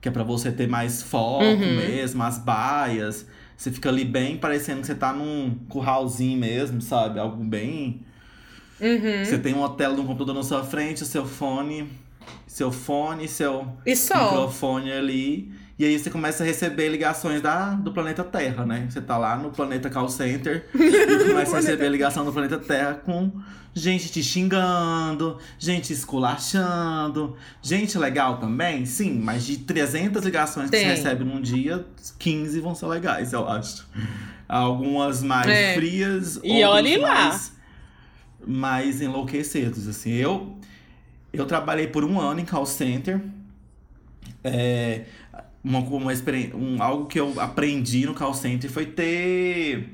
Que é pra você ter mais foco uhum. mesmo, as baias. Você fica ali bem parecendo que você tá num curralzinho mesmo, sabe? Algo bem. Uhum. Você tem uma tela do computador na sua frente, o seu fone seu fone, seu microfone ali. E aí você começa a receber ligações da, do planeta Terra, né? Você tá lá no planeta Call Center e começa a receber ligação do planeta Terra com gente te xingando, gente esculachando. Gente legal também, sim, mas de 300 ligações Tem. que você recebe num dia, 15 vão ser legais, eu acho. Algumas mais é. frias, e olhe mais, lá. mais enlouquecidos, assim. Eu eu trabalhei por um ano em call center. É, uma, uma um, algo que eu aprendi no call center foi ter.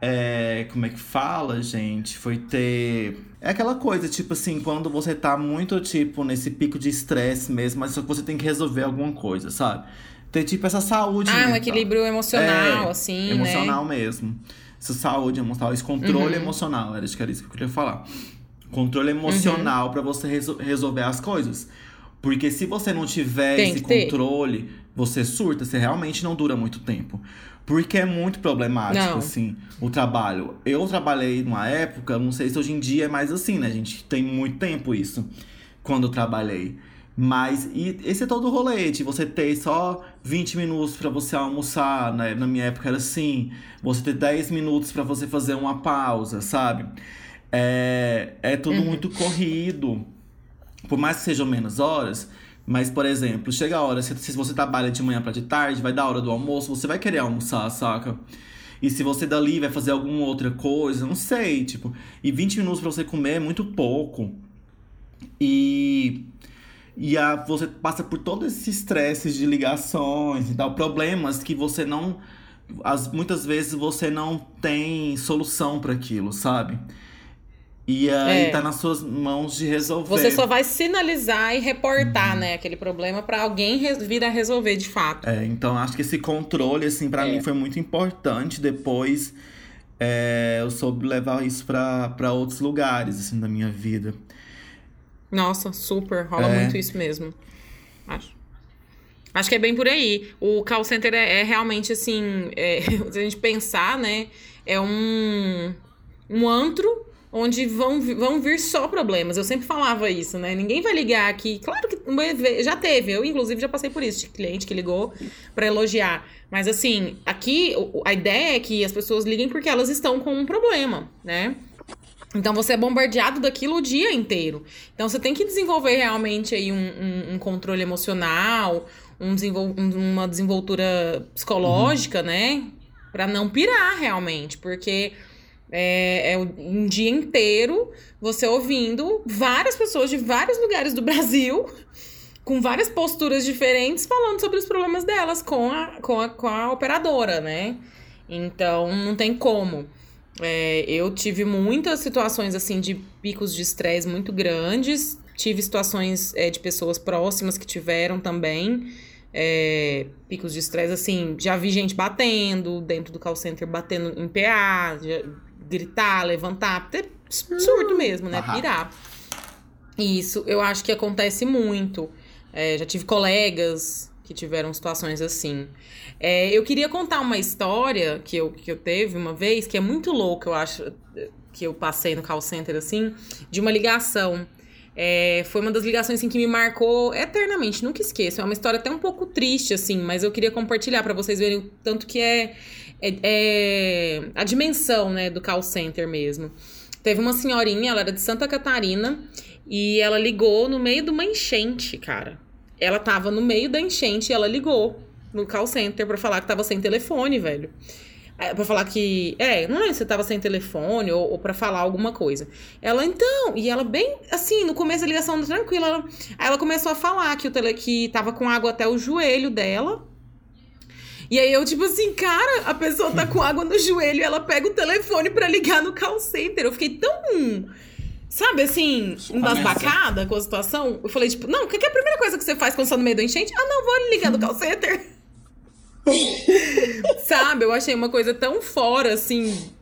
É, como é que fala, gente? Foi ter. É aquela coisa, tipo assim, quando você tá muito, tipo, nesse pico de estresse mesmo, mas só que você tem que resolver alguma coisa, sabe? Ter, tipo, essa saúde. Ah, mental. um equilíbrio emocional, é, assim. Emocional né? mesmo. Essa saúde emocional, esse controle uhum. emocional, era isso que era isso que eu queria falar. Controle emocional uhum. para você resol resolver as coisas. Porque se você não tiver Tem esse controle, ter. você surta, você realmente não dura muito tempo. Porque é muito problemático, não. assim, o trabalho. Eu trabalhei numa época, não sei se hoje em dia é mais assim, né? A gente tem muito tempo isso, quando eu trabalhei. Mas e esse é todo o rolê, de você ter só 20 minutos para você almoçar, né? Na minha época era assim, você ter 10 minutos para você fazer uma pausa, sabe? É, é tudo uhum. muito corrido. Por mais que sejam menos horas, mas, por exemplo, chega a hora, se, se você trabalha de manhã para de tarde, vai dar a hora do almoço, você vai querer almoçar, saca? E se você dali vai fazer alguma outra coisa, não sei, tipo. E 20 minutos para você comer é muito pouco. E. E a, você passa por todos esses estresses de ligações e tal, problemas que você não. As, muitas vezes você não tem solução para aquilo, sabe? E aí É. tá nas suas mãos de resolver. Você só vai sinalizar e reportar, né, aquele problema pra alguém vir a resolver de fato. É, então acho que esse controle, assim, pra É. mim foi muito importante. Depois é, eu soube levar isso pra, pra outros lugares, assim, da minha vida. Nossa, super, rola É. muito isso mesmo. Acho. Acho que é bem por aí. O call center é, é realmente assim, é, se a gente pensar, né, é um, um antro onde vão, vão vir só problemas. Eu sempre falava isso, né? Ninguém vai ligar aqui. Claro que já teve, eu inclusive já passei por isso, de cliente que ligou pra elogiar. Mas assim, aqui a ideia é que as pessoas liguem porque elas estão com um problema, né? Então você é bombardeado daquilo o dia inteiro. Então você tem que desenvolver realmente aí um, um- um controle emocional, um desenvol- um- uma desenvoltura psicológica, né? Pra não pirar realmente, porque é, é um dia inteiro você ouvindo várias pessoas de vários lugares do Brasil com várias posturas diferentes falando sobre os problemas delas com a, com a, com a operadora, né? Então não tem como. É, eu tive muitas situações assim de picos de estresse muito grandes. Tive situações é, de pessoas próximas que tiveram também é, picos de estresse. Assim, já vi gente batendo dentro do call center, batendo em PA, já- gritar, levantar, ter surto mesmo, né? Pirar. Isso, eu acho que acontece muito. É, já tive colegas que tiveram situações assim. É, eu queria contar uma história que eu, que eu teve uma vez, que é muito louca, eu acho, que eu passei no call center, assim, de uma ligação. É, foi uma das ligações assim, que me marcou eternamente, nunca esqueço. É uma história até um pouco triste, assim, mas eu queria compartilhar para vocês verem o tanto que é, é, é a dimensão né, do call center mesmo. Teve uma senhorinha, ela era de Santa Catarina, e ela ligou no meio de uma enchente, cara. Ela tava no meio da enchente e ela ligou no call center pra falar que tava sem telefone, velho. É, Pra falar que. É, não lembro se tava sem telefone ou, ou pra falar alguma coisa. Ela, então, e ela bem assim, no começo da ligação tranquila. Ela, aí ela começou a falar que o tele, que tava com água até o joelho dela. E aí eu, tipo assim, cara, a pessoa tá com água no joelho e ela pega o telefone pra ligar no call center. Eu fiquei tão. Sabe assim, embasbacada com a situação? Eu falei, tipo, não, o que é a primeira coisa que você faz quando você tá no meio da enchente? Ah, não, vou ligar no call center. Sabe? Eu achei uma coisa tão fora, assim,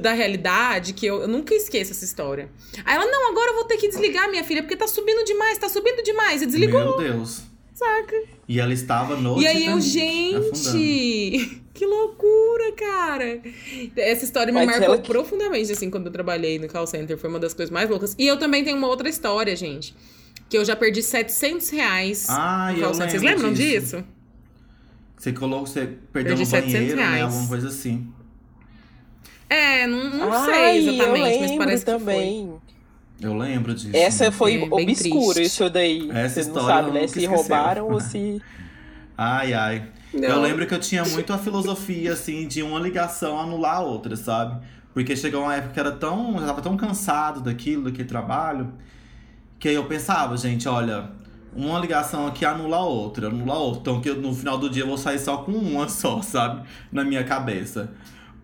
da realidade que eu, eu nunca esqueço essa história. Aí ela, não, agora eu vou ter que desligar, minha filha, porque tá subindo demais, tá subindo demais. E desligou, Meu Deus. Saca? E ela estava no E aí eu, Titanic, afundando. gente, que loucura, cara. Essa história me Mas marcou ela- profundamente, assim, quando eu trabalhei no call center. Foi uma das coisas mais loucas. E eu também tenho uma outra história, gente. Que eu já perdi 700 reais Ah, no call center. Vocês lembram disso. disso? Você colocou, você perdeu Perdi no 700 banheiro, né? reais. Alguma coisa assim. É, não, não Ai, sei exatamente, mas parece também. Eu lembro disso. Essa foi É, triste. isso daí. Essa Você não história sabe, eu né? nunca Se esqueceu. roubaram ou se. Ai, ai. Não. Eu lembro que eu tinha muito a filosofia, assim, de uma ligação anular a outra, sabe? Porque chegou uma época que era tão. Eu tava tão cansado daquilo, daquele trabalho, que aí eu pensava, gente, olha, uma ligação aqui anula a outra, anula a outra. Então que eu, no final do dia eu vou sair só com uma só, sabe? Na minha cabeça.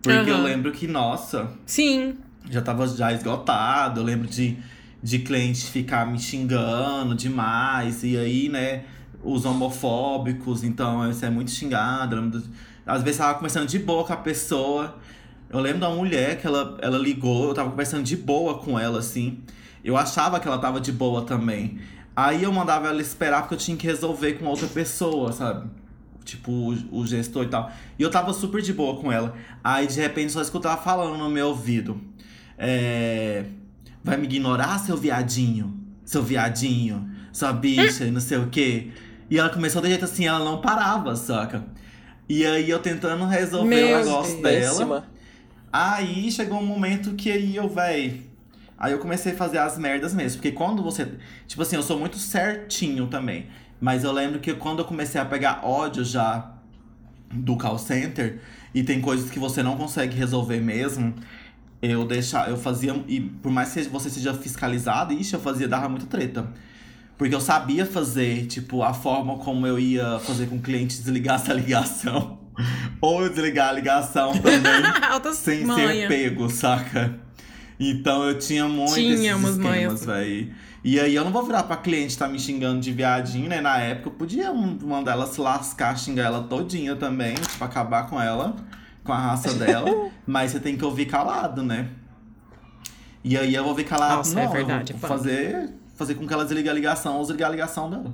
Porque eu Aham. lembro que, nossa, Sim. Já tava já esgotado. Eu lembro de, de cliente ficar me xingando demais. E aí, né, os homofóbicos, então isso é muito xingado. Às vezes tava conversando de boa com a pessoa. Eu lembro da mulher que ela, ela ligou, eu tava conversando de boa com ela, assim. Eu achava que ela tava de boa também. Aí eu mandava ela esperar porque eu tinha que resolver com outra pessoa, sabe? Tipo, o, o gestor e tal. E eu tava super de boa com ela. Aí de repente só escutava falando no meu ouvido. É. Vai me ignorar, seu viadinho? Seu viadinho? Sua bicha e não sei o quê. E ela começou de jeito assim, ela não parava, saca? E aí eu tentando resolver Meu o negócio dela. Aí chegou um momento que aí eu, véi. Aí eu comecei a fazer as merdas mesmo. Porque quando você. Tipo assim, eu sou muito certinho também. Mas eu lembro que quando eu comecei a pegar ódio já do call center, e tem coisas que você não consegue resolver mesmo, eu deixar, eu fazia. E por mais que você seja fiscalizado, ixi, eu fazia, dava muita treta. Porque eu sabia fazer, tipo, a forma como eu ia fazer com o cliente desligasse a ligação. Ou eu desligar a ligação também sem manha. ser pego, saca? Então eu tinha muito Tinha esses umas mães esquemas, assim. velho. E aí eu não vou virar pra cliente tá me xingando de viadinho, né? Na época eu podia mandar ela se lascar, xingar ela todinha também, tipo, acabar com ela, com a raça dela. mas você tem que ouvir calado, né? E aí eu vou ouvir calado, Nossa, não, é verdade, eu é vou fazer, fazer com que ela desligue a ligação ou desligar a ligação dela.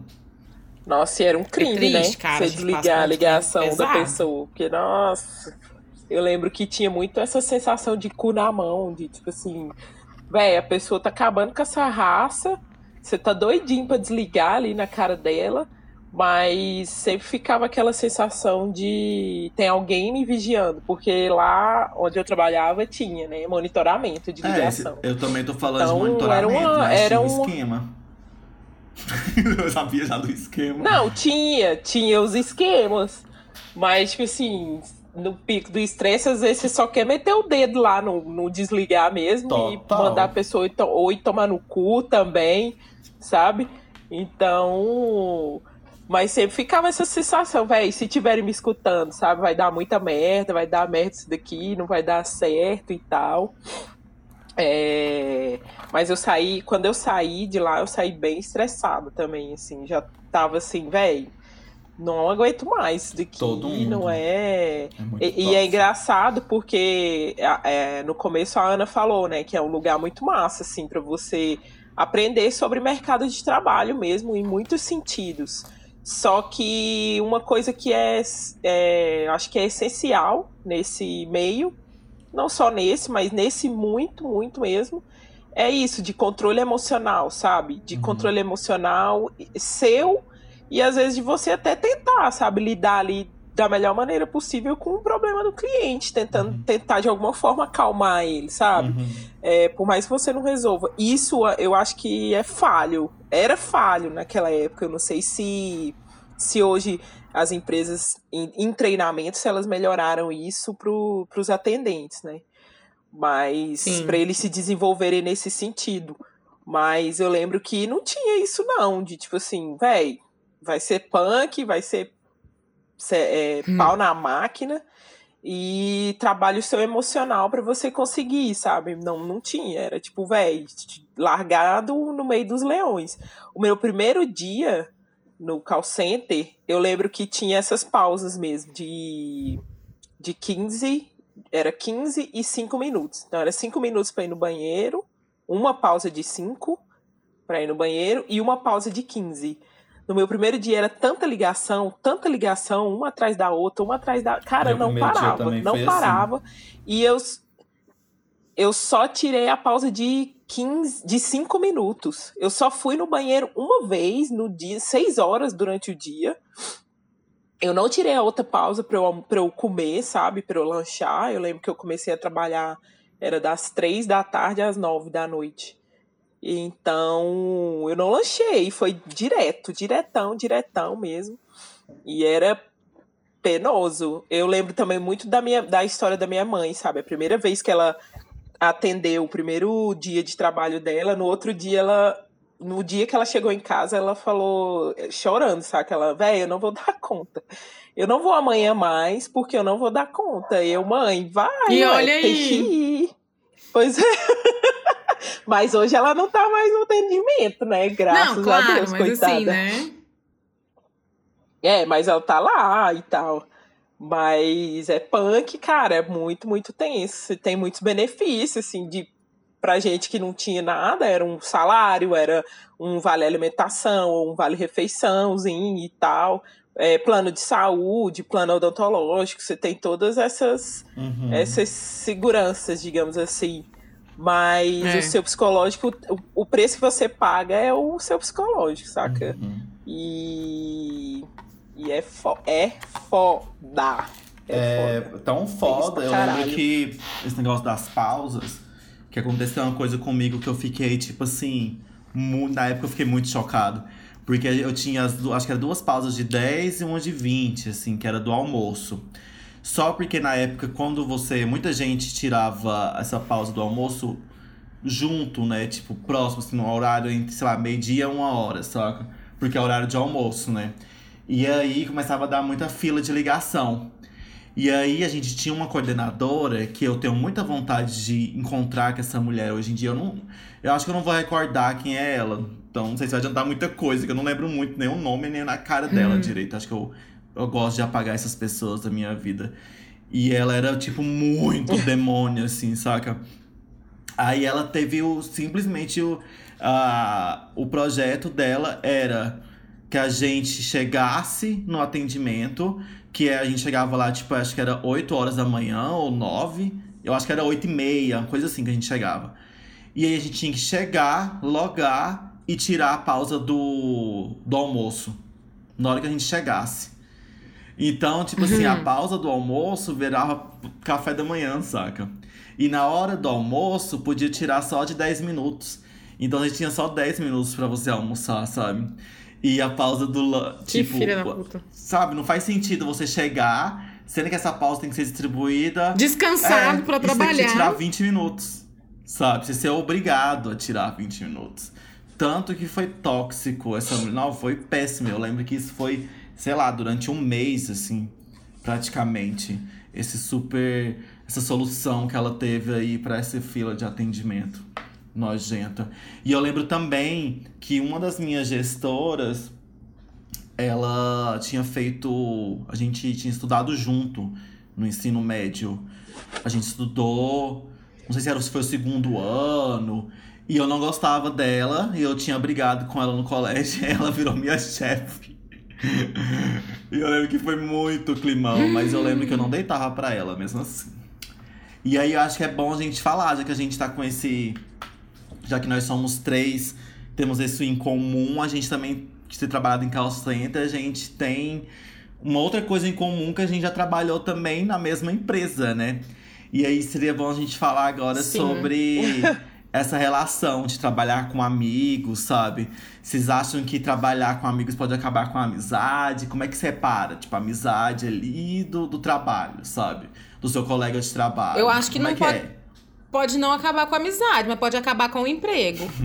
Nossa, e era um crime, triste, né? cara, Você desligar a ligação da pessoa. Porque, nossa, eu lembro que tinha muito essa sensação de cu na mão, de tipo assim, véi, a pessoa tá acabando com essa raça, você tá doidinho pra desligar ali na cara dela, mas sempre ficava aquela sensação de tem alguém me vigiando, porque lá onde eu trabalhava tinha, né, monitoramento de É, ligação. eu também tô falando Então, de monitoramento, era uma- mas era um esquema. eu sabia já do esquema. Não, tinha, tinha os esquemas. Mas, tipo assim, no pico do estresse, às vezes você só quer meter o dedo lá no, no desligar mesmo Total. e mandar a pessoa ou ir tomar no cu também, sabe? Então. Mas sempre ficava essa sensação, velho, se tiverem me escutando, sabe? Vai dar muita merda, vai dar merda isso daqui, não vai dar certo e tal. É, Mas eu saí, quando eu saí de lá, eu saí bem estressada também, assim, já tava assim, velho, não aguento mais isso daqui, Todo mundo. não é... É E, e é engraçado porque é, no começo a Ana falou, né, que é um lugar muito massa, assim, para você aprender sobre mercado de trabalho mesmo, em muitos sentidos. Só que uma coisa que é, é, acho que é essencial nesse meio, não só nesse, mas nesse muito, muito mesmo, é isso, de controle emocional, sabe? De Uhum. controle emocional seu e às vezes de você até tentar, sabe, lidar ali da melhor maneira possível com o problema do cliente, tentando Uhum. tentar de alguma forma acalmar ele, sabe? Uhum. É, por mais que você não resolva. Isso ah, eu acho que é falho. Era falho naquela época. Eu não sei se, se hoje as empresas em, em treinamento, se elas melhoraram isso para os atendentes, né? Mas para eles se desenvolverem nesse sentido. Mas eu lembro que não tinha isso, não. De tipo assim, véi, vai ser punk, vai ser é, Hum. pau na máquina e trabalho o seu emocional pra você conseguir, sabe? Não, não tinha. Era tipo, velho, largado no meio dos leões. O meu primeiro dia no call center, eu lembro que tinha essas pausas mesmo, de, de 15, era 15 e 5 minutos. Então, era 5 minutos pra ir no banheiro, uma pausa de 5 pra ir no banheiro e uma pausa de 15. No meu primeiro dia era tanta ligação, tanta ligação, uma atrás da outra, uma atrás da. Cara, Meu não parava, não assim. parava. E eu, eu só tirei a pausa de 15, de 5 minutos. Eu só fui no banheiro uma vez no dia, 6 horas durante o dia. Eu não tirei a outra pausa pra eu, pra eu comer, sabe? Pra eu lanchar. Eu lembro que eu comecei a trabalhar, era das 3 da tarde às 9 da noite. Então, eu não lanchei, foi direto, diretão, diretão mesmo. E era penoso. Eu lembro também muito da minha da história da minha mãe, sabe? A primeira vez que ela atendeu o primeiro dia de trabalho dela, no outro dia ela no dia que ela chegou em casa, ela falou chorando, sabe? Ela, velho, eu não vou dar conta. Eu não vou amanhã mais, porque eu não vou dar conta. Eu, mãe, vai, E ué, olha aí. Pois é. Mas hoje ela não tá mais no atendimento, né? Graças não, claro, a Deus, mas coitada. assim, né? É, mas ela tá lá e tal. Mas é punk, cara, é muito, muito tenso. Tem muitos benefícios, assim, de pra gente que não tinha nada, era um salário, era um vale alimentação, ou um vale refeiçãozinho e tal. É, plano de saúde, plano odontológico, você tem todas essas, Uhum. essas seguranças, digamos assim. Mas É. o seu psicológico, o, preço que você paga é o seu psicológico, saca? Uhum. E, e é, fo é foda. É, É foda. tão foda, eu lembro que esse negócio das pausas, que aconteceu uma coisa comigo que eu fiquei, tipo assim, na época eu fiquei muito chocado. Porque eu tinha, acho que era duas pausas de 10 e uma de 20, assim, que era do almoço. Só porque na época, quando você. Muita gente tirava essa pausa do almoço junto, né? Tipo, próximo, assim, no horário entre, sei lá, meio-dia e uma hora, saca? Porque é horário de almoço, né? E aí começava a dar muita fila de ligação. E aí a gente tinha uma coordenadora que eu tenho muita vontade de encontrar com essa mulher hoje em dia. Eu não. Eu acho que eu não vou recordar quem é ela. Então não sei se vai adiantar muita coisa, que eu não lembro muito nem o nome nem na cara dela Hum. direito. Acho que eu, eu gosto de apagar essas pessoas da minha vida. E ela era, tipo, muito demônio, assim, saca? Aí ela teve o, simplesmente o, a, o projeto dela era que a gente chegasse no atendimento, que a gente chegava lá, tipo, acho que era 8 horas da manhã ou 9. Eu acho que era 8 e meia, uma coisa assim que a gente chegava. E aí a gente tinha que chegar, logar e tirar a pausa do, do almoço. Na hora que a gente chegasse. Então, tipo assim, a pausa do almoço virava café da manhã, saca? E na hora do almoço podia tirar só de 10 minutos. Então a gente tinha só 10 minutos pra você almoçar, sabe? E a pausa do lan- Que tipo, filha da puta. sabe, não faz sentido você chegar, sendo que essa pausa tem que ser distribuída Descansado é, pra e você tem que tirar trabalhar. 20 minutos. Sabe? Você ser obrigado a tirar 20 minutos. Tanto que foi tóxico essa Não, foi péssimo. Eu lembro que isso foi, sei lá, durante um mês, assim, praticamente. Esse super. Essa solução que ela teve aí pra essa fila de atendimento nojenta. E eu lembro também que uma das minhas gestoras, ela tinha feito. A gente tinha estudado junto no ensino médio. A gente estudou. Não sei se era, se foi o segundo ano. E eu não gostava dela. E eu tinha brigado com ela no colégio. E ela virou minha chefe. E eu lembro que foi muito climão. Mas eu lembro que eu não deitava pra ela, mesmo assim. E aí eu acho que é bom a gente falar, já que a gente tá com esse. Já que nós somos três, temos isso em comum, a gente também, que ter trabalhado em call center, a gente tem uma outra coisa em comum que a gente já trabalhou também na mesma empresa, né? E aí seria bom a gente falar agora Sim. sobre essa relação de trabalhar com amigos, sabe? Vocês acham que trabalhar com amigos pode acabar com a amizade? Como é que separa? Tipo, a amizade ali do, do trabalho, sabe? Do seu colega de trabalho. Eu acho que Como não é que pode- é? Pode não acabar com a amizade, mas pode acabar com o emprego.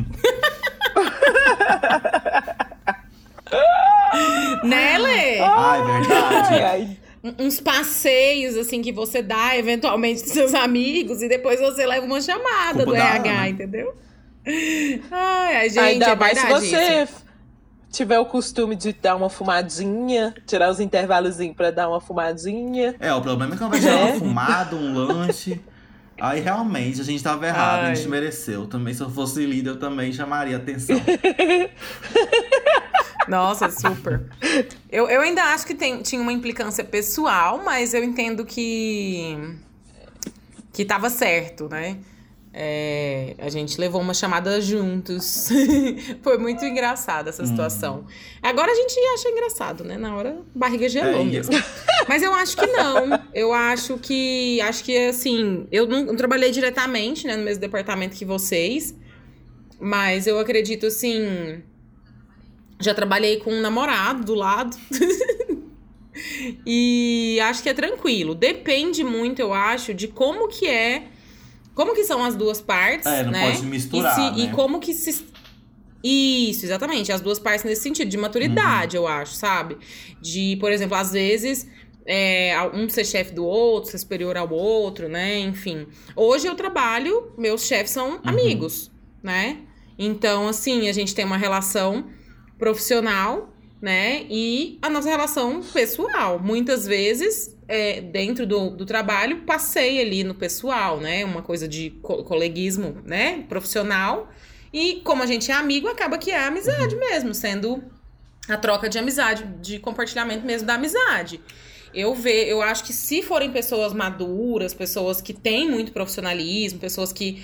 né, Lê? Ah, é verdade. Ai, ai. Uns passeios, assim, que você dá eventualmente dos seus amigos e depois você leva uma chamada do RH, Ana. entendeu? Ai, ai, gente, Ainda é mais se você isso. tiver o costume de dar uma fumadinha, tirar os intervalozinhos pra dar uma fumadinha. É, o problema é quando vai gerar É. uma fumada, um lanche. Aí realmente a gente tava errado, a Ai. gente mereceu. Também, se eu fosse líder, eu também chamaria atenção. Nossa, super. Eu, eu ainda acho que tem, tinha uma implicância pessoal, mas eu entendo que. que tava certo, né? É, a gente levou uma chamada juntos. Foi muito engraçada essa situação. Agora a gente acha engraçado, né? Na hora, barriga gelou É, mesmo. Mas eu acho que não. Eu acho que. Acho que assim. Eu não, não trabalhei diretamente, né, no mesmo departamento que vocês. Mas eu acredito assim. Já trabalhei com um namorado do lado. e acho que é tranquilo. Depende muito, eu acho, de como que é. Como que são as duas partes, É, não né? pode misturar, E, se- e né? como que se. Isso, exatamente. As duas partes nesse sentido, de maturidade, eu acho, sabe? De, por exemplo, às vezes. é, um ser chefe do outro, ser superior ao outro, né? Enfim. Hoje eu trabalho, meus chefes são amigos, né? Então, assim, a gente tem uma relação profissional, né? E a nossa relação pessoal. Muitas vezes, é, dentro do, do trabalho, passei ali no pessoal, né? Uma coisa de co- coleguismo, né? Profissional. E como a gente é amigo, acaba que é amizade mesmo, sendo a troca de amizade, de compartilhamento mesmo da amizade. Eu ve, eu acho que se forem pessoas maduras, pessoas que têm muito profissionalismo, pessoas que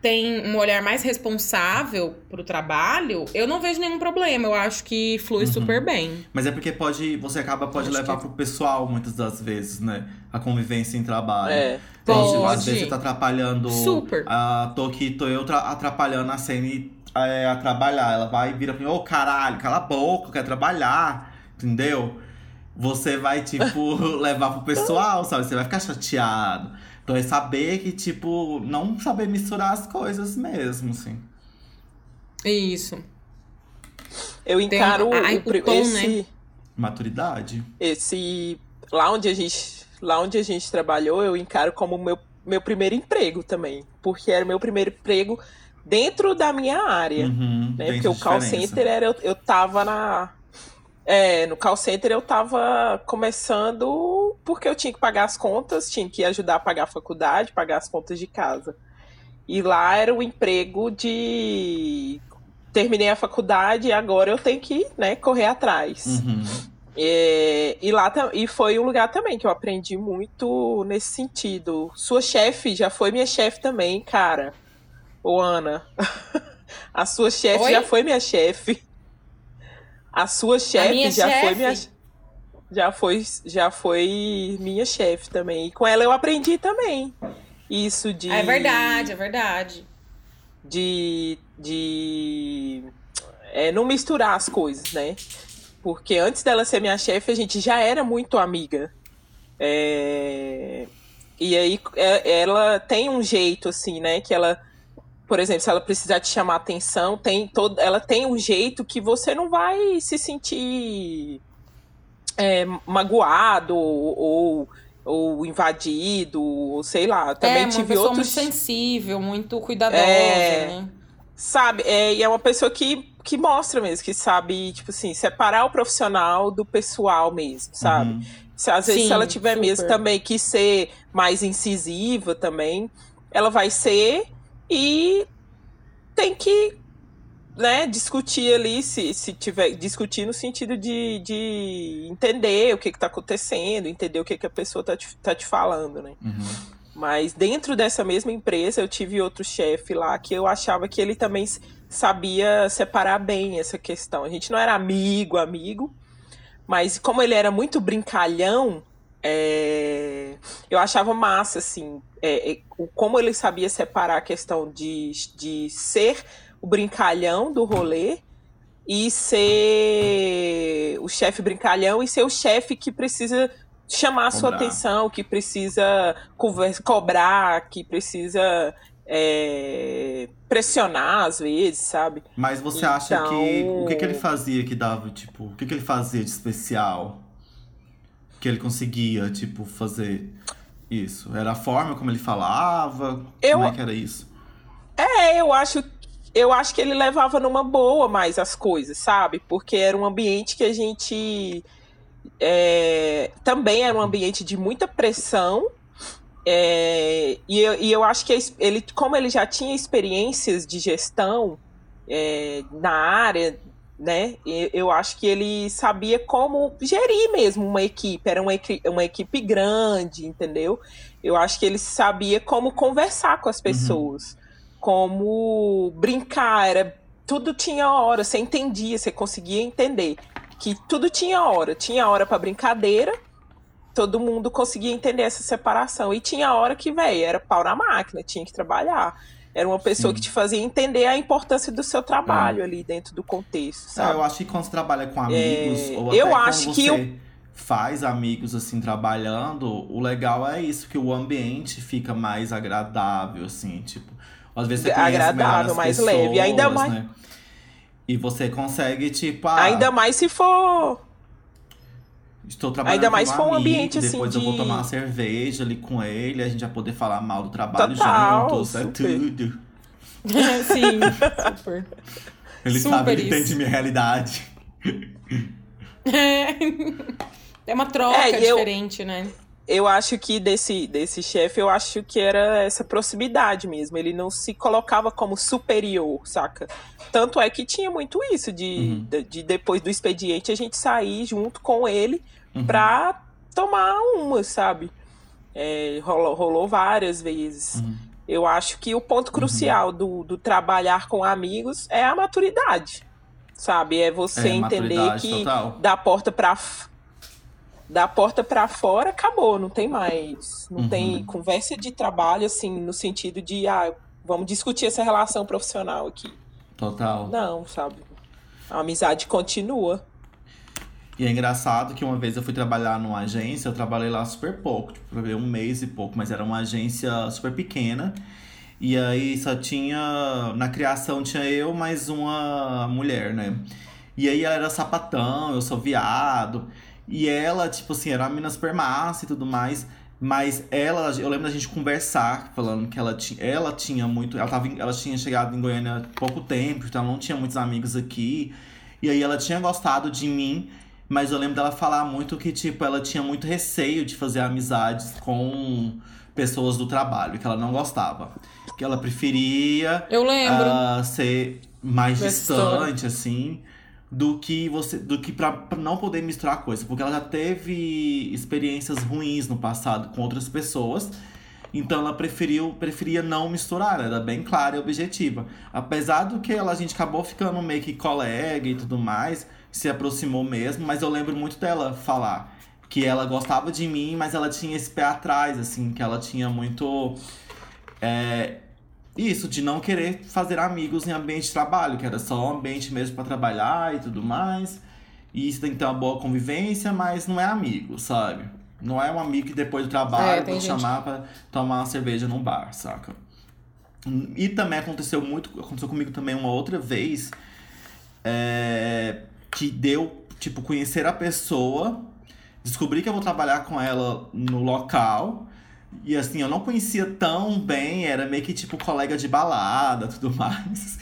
têm um olhar mais responsável pro trabalho, eu não vejo nenhum problema. Eu acho que flui Uhum. super bem. Mas é porque pode, você acaba pode Acho levar que- pro pessoal muitas das vezes, né? A convivência em trabalho. É. Então, tipo, às Pode. vezes você tá atrapalhando. Super. Ah, tô aqui, tô eu tra- atrapalhando a cena é, a trabalhar. Ela vai e vira pra mim, ô caralho, cala a boca, eu quero trabalhar. Entendeu? Você vai, tipo, levar pro pessoal, sabe? Você vai ficar chateado. Então é saber que, tipo, não saber misturar as coisas mesmo, assim. Isso. Eu encaro a- a- o, o tom, esse, né? Maturidade. esse. Lá onde a gente lá onde a gente trabalhou, eu encaro como meu, meu primeiro emprego também. Porque era meu primeiro emprego dentro da minha área. Uhum, né? tem Porque o call diferença. center era, eu, eu tava na. É, no call center eu tava começando porque eu tinha que pagar as contas, tinha que ajudar a pagar a faculdade, pagar as contas de casa. E lá era o emprego de. Terminei a faculdade e agora eu tenho que né, correr atrás. Uhum. É, e lá e foi um lugar também que eu aprendi muito nesse sentido. Sua chefe já foi minha chefe também, cara. Ô, Ana. A sua chefe já foi minha chefe. A sua chefe já foi minha já foi já foi minha chefe também. E com ela eu aprendi também. Isso de É verdade, é verdade. de, de é, não misturar as coisas, né? Porque antes dela ser minha chefe, a gente já era muito amiga. É, E aí é, ela tem um jeito, assim, né? Que ela, por exemplo, se ela precisar te chamar atenção, tem todo, ela tem um jeito que você não vai se sentir é, magoado ou, ou, ou invadido, ou sei lá. Também é, uma tive pessoa outros. muito sensível, muito cuidadosa, É. né? Sabe, é, e é uma pessoa que, que mostra mesmo, que sabe, tipo assim, separar o profissional do pessoal mesmo, sabe? Uhum. Se, às vezes, Sim, se ela tiver super. mesmo também que ser mais incisiva também, ela vai ser e tem que, né, discutir ali, se, se tiver, discutir no sentido de, de entender o que que tá acontecendo, entender o que que a pessoa tá te, tá te falando, né? Uhum. Mas dentro dessa mesma empresa, eu tive outro chefe lá que eu achava que ele também sabia separar bem essa questão. A gente não era amigo, amigo, mas como ele era muito brincalhão, é, eu achava massa, assim, é, é, como ele sabia separar a questão de, de ser o brincalhão do rolê e ser o chefe brincalhão e ser o chefe que precisa chamar a sua atenção, que precisa conver- cobrar, que precisa é, pressionar às vezes, sabe? Mas você acha Então- que. O que, que ele fazia que dava, tipo. O que, que ele fazia de especial? Que ele conseguia, tipo, fazer isso? Era a forma como ele falava? Eu- Como é que era isso? É, eu acho, eu acho que ele levava numa boa mais as coisas, sabe? Porque era um ambiente que a gente é, também era um ambiente de muita pressão. é, e, eu, e eu acho que ele, como ele já tinha experiências de gestão é, na área, né? Eu acho que ele sabia como gerir mesmo uma equipe. Era uma, equi- uma equipe grande, entendeu? Eu acho que ele sabia como conversar com as pessoas como brincar, era tudo tinha hora, você entendia, você conseguia entender que tudo tinha hora, tinha hora para brincadeira, todo mundo conseguia entender essa separação e tinha hora que velho era pau na máquina, tinha que trabalhar. Era uma pessoa Sim. que te fazia entender a importância do seu trabalho ali dentro do contexto, É, sabe? eu acho que quando você trabalha com amigos, É, ou eu até acho quando que você faz amigos assim trabalhando, o legal é isso, que o ambiente fica mais agradável, assim, tipo. Às vezes você conhece Agradável, mais pessoas, leve, ainda mais- né? E você consegue, tipo, ah, Ainda mais se for estou trabalhando ainda mais com um amigo, ambiente, assim, depois eu vou de- tomar uma cerveja ali com ele, a gente vai poder falar mal do trabalho Total, juntos, é super. tudo. Sim, super. Ele Super sabe, ele isso. entende minha realidade. É. É uma troca É, e eu- diferente, né? eu acho que desse, desse chefe, eu acho que era essa proximidade mesmo. Ele não se colocava como superior, saca? Tanto é que tinha muito isso, de, Uhum. de, de depois do expediente a gente sair junto com ele Uhum. pra tomar uma, sabe? É, rolou, rolou várias vezes. Uhum. Eu acho que o ponto crucial do, do trabalhar com amigos é a maturidade, sabe? É você É, entender que total. da porta pra f- da porta para fora acabou, não tem mais, não Uhum. tem conversa de trabalho assim no sentido de ah, vamos discutir essa relação profissional aqui. Total. Não, sabe? A amizade continua. E é engraçado que uma vez eu fui trabalhar numa agência, eu trabalhei lá super pouco, tipo, um mês e pouco, mas era uma agência super pequena. E aí só tinha. Na criação tinha eu mais uma mulher, né? E aí ela era sapatão, eu sou viado. E ela, tipo assim, era uma menina super massa e tudo mais. Mas ela, eu lembro da gente conversar, falando que ela tinha, ela tinha muito. Ela, tava, ela tinha chegado em Goiânia há pouco tempo, então ela não tinha muitos amigos aqui. E aí ela tinha gostado de mim, mas eu lembro dela falar muito que, tipo, ela tinha muito receio de fazer amizades com pessoas do trabalho, que ela não gostava. Que ela preferia eu lembro. Uh, ser mais distante, assim do que você do que para não poder misturar coisas, porque ela já teve experiências ruins no passado com outras pessoas. Então ela preferiu preferia não misturar, era bem clara e objetiva. Apesar do que ela, a gente acabou ficando meio que colega e tudo mais, se aproximou mesmo, mas eu lembro muito dela falar que ela gostava de mim, mas ela tinha esse pé atrás, assim, que ela tinha muito é, isso, de não querer fazer amigos em ambiente de trabalho, que era só um ambiente mesmo para trabalhar e tudo mais. E isso tem que ter uma boa convivência, mas não é amigo, sabe? Não é um amigo que depois do trabalho é, vou gente... chamar pra tomar uma cerveja num bar, saca? E também aconteceu muito, aconteceu comigo também uma outra vez, é, que deu, tipo, conhecer a pessoa, descobri que eu vou trabalhar com ela no local, e assim, eu não conhecia tão bem, era meio que tipo colega de balada tudo mais.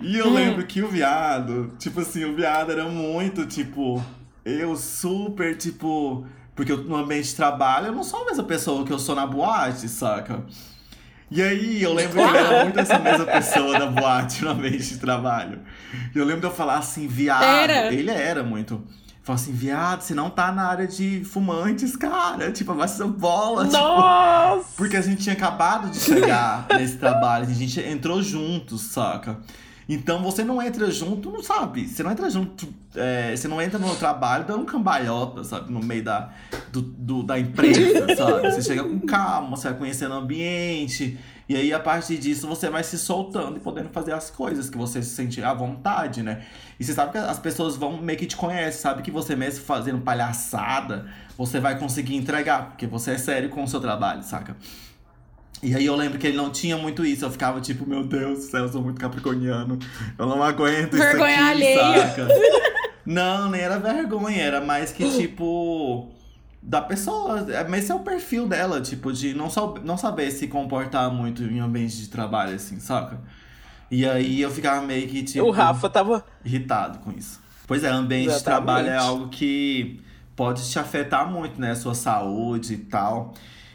e eu hum. lembro que o viado, tipo assim, o viado era muito, tipo, eu super, tipo. Porque eu, no ambiente de trabalho eu não sou a mesma pessoa que eu sou na boate, saca? E aí eu lembro que ele era muito essa mesma pessoa da boate no ambiente de trabalho. E eu lembro de eu falar assim, viado. Era. Ele era muito. Fala assim, viado, você não tá na área de fumantes, cara. Tipo, abaixa sua bola. Tipo, Nossa! Tipo, porque a gente tinha acabado de chegar nesse trabalho. A gente entrou juntos, saca? Então você não entra junto, não sabe? Você não entra junto, é, você não entra no trabalho dando cambalhota, sabe? No meio da, do, do, da empresa, sabe? Você chega com calma, você vai conhecendo o ambiente. E aí, a partir disso, você vai se soltando e podendo fazer as coisas que você se sente à vontade, né? E você sabe que as pessoas vão meio que te conhecem, sabe que você mesmo fazendo palhaçada, você vai conseguir entregar, porque você é sério com o seu trabalho, saca? E aí eu lembro que ele não tinha muito isso. Eu ficava tipo, meu Deus do céu, eu sou muito capricorniano. Eu não aguento vergonha isso aqui, alheia. saca? Não, nem era vergonha, era mais que tipo da pessoa. É, mas esse é o perfil dela, tipo, de não, sab não saber se comportar muito em ambiente de trabalho, assim, saca? E aí eu ficava meio que, tipo. O Rafa tava. Irritado com isso. Pois é, ambiente Exatamente. de trabalho é algo que pode te afetar muito, né? Sua saúde e tal.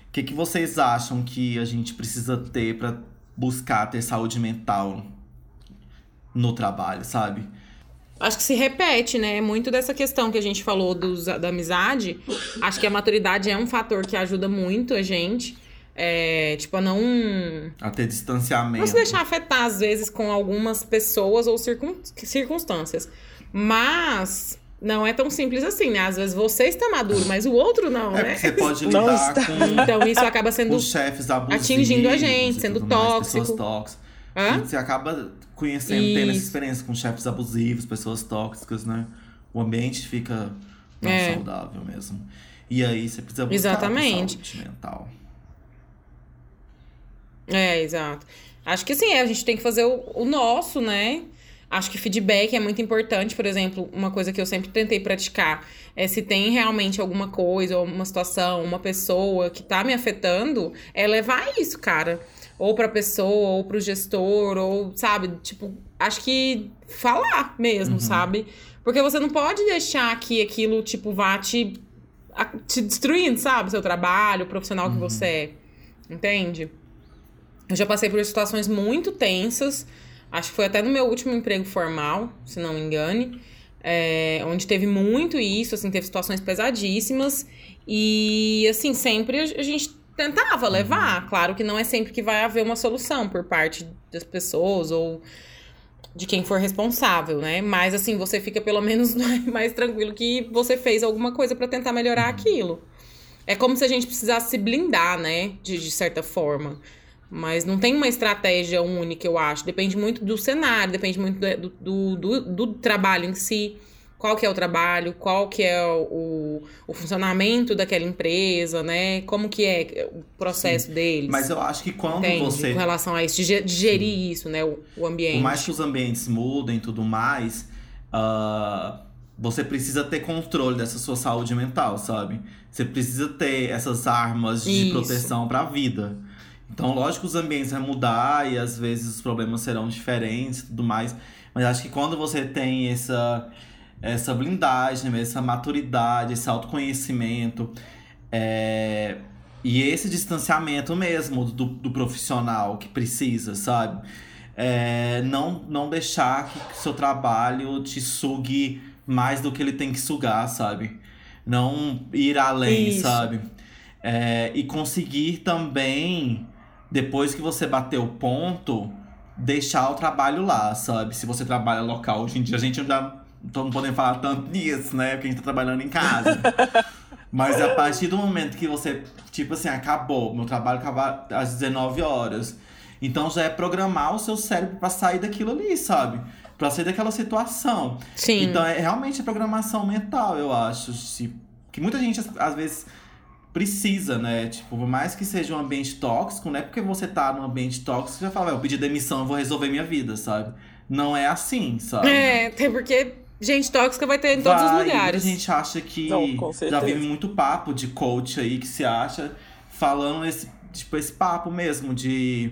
O que, que vocês acham que a gente precisa ter para buscar ter saúde mental no trabalho, sabe? acho que se repete, né? Muito dessa questão que a gente falou dos, da amizade. Acho que a maturidade é um fator que ajuda muito a gente. É, tipo, a não. A ter distanciamento. Não se deixar afetar, às vezes, com algumas pessoas ou circun, circunstâncias. Mas. Não é tão simples assim, né? Às vezes você está maduro, mas o outro não, é né? Você pode lidar com. Então isso acaba sendo. chefes abusivos. Atingindo a gente, sendo tóxico. Mais, tóxicas. Hã? Você acaba conhecendo, Isso. tendo essa experiência com chefes abusivos, pessoas tóxicas, né? O ambiente fica não é. saudável mesmo. E aí você precisa buscar Exatamente. saúde mental. É, exato. Acho que sim, a gente tem que fazer o, o nosso, né? Acho que feedback é muito importante, por exemplo, uma coisa que eu sempre tentei praticar é se tem realmente alguma coisa, ou uma situação, uma pessoa que tá me afetando, é levar isso, cara ou para pessoa, ou para o gestor, ou sabe, tipo, acho que falar mesmo, uhum. sabe? Porque você não pode deixar que aquilo tipo vá te te destruindo, sabe, seu trabalho, o profissional uhum. que você é. Entende? Eu já passei por situações muito tensas. Acho que foi até no meu último emprego formal, se não me engane. É, onde teve muito isso, assim, teve situações pesadíssimas. E, assim, sempre a gente tentava uhum. levar. Claro que não é sempre que vai haver uma solução por parte das pessoas ou de quem for responsável, né? Mas assim, você fica pelo menos mais tranquilo que você fez alguma coisa para tentar melhorar uhum. aquilo. É como se a gente precisasse se blindar, né? De, de certa forma. Mas não tem uma estratégia única, eu acho. Depende muito do cenário, depende muito do, do, do, do trabalho em si qual que é o trabalho, qual que é o, o funcionamento daquela empresa, né? Como que é o processo Sim. deles. Mas eu acho que quando entende? você... Com relação a isso, de gerir Sim. isso, né? O, o, ambiente. Por mais que os ambientes mudem e tudo mais... Uh, você precisa ter controle dessa sua saúde mental, sabe? Você precisa ter essas armas de Isso. proteção para a vida. Então, lógico que os ambientes vão mudar e às vezes os problemas serão diferentes e tudo mais. Mas acho que quando você tem essa, essa blindagem, essa maturidade, esse autoconhecimento é, e esse distanciamento mesmo do, do profissional que precisa, sabe? É, não, não deixar que seu trabalho te sugue mais do que ele tem que sugar, sabe? Não ir além, Isso. sabe? É, e conseguir também, depois que você bater o ponto, deixar o trabalho lá, sabe? Se você trabalha local. Hoje em dia a gente já não podemos falar tanto nisso, né? Porque a gente tá trabalhando em casa. Mas a partir do momento que você, tipo assim, acabou, meu trabalho acaba às 19 horas. Então já é programar o seu cérebro pra sair daquilo ali, sabe? Pra sair daquela situação. Sim. Então é realmente a programação mental, eu acho. Que muita gente, às vezes, precisa, né? Tipo, por mais que seja um ambiente tóxico, não é porque você tá num ambiente tóxico que falar, "Vai, eu pedi demissão, eu vou resolver minha vida, sabe? Não é assim, sabe? É, até porque gente tóxica vai ter em todos os Vai, e lugares. Muita gente acha que. Não, com já certeza. vi muito papo de coach aí que se acha falando esse, tipo, esse papo mesmo de,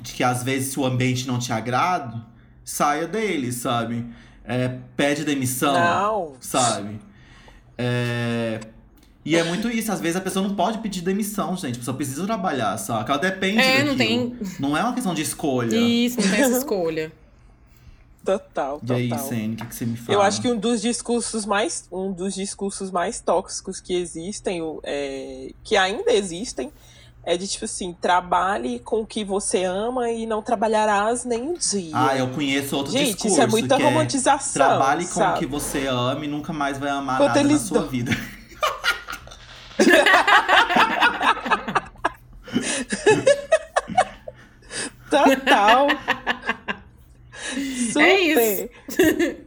de que às vezes se o ambiente não te agrada, saia dele, sabe? É, pede demissão, Não. sabe? É, E é muito isso, às vezes a pessoa não pode pedir demissão, gente. A pessoa precisa trabalhar, sabe? Ela depende É, daquilo. não tem- Não é uma questão de escolha. Isso, não tem essa escolha. Total, E aí, total. Sene, o que, que você me fala? Eu acho que um dos discursos mais, um dos discursos mais tóxicos que existem, o- é, que ainda existem, é de tipo assim, trabalhe com o que você ama e não trabalharás nem um dia. Ah, eu conheço outro Gente, discurso. isso é muita que romantização. Trabalhe com o sabe? que você ama e nunca mais vai amar Quanto nada na sua dão. vida. Total. Super. É isso.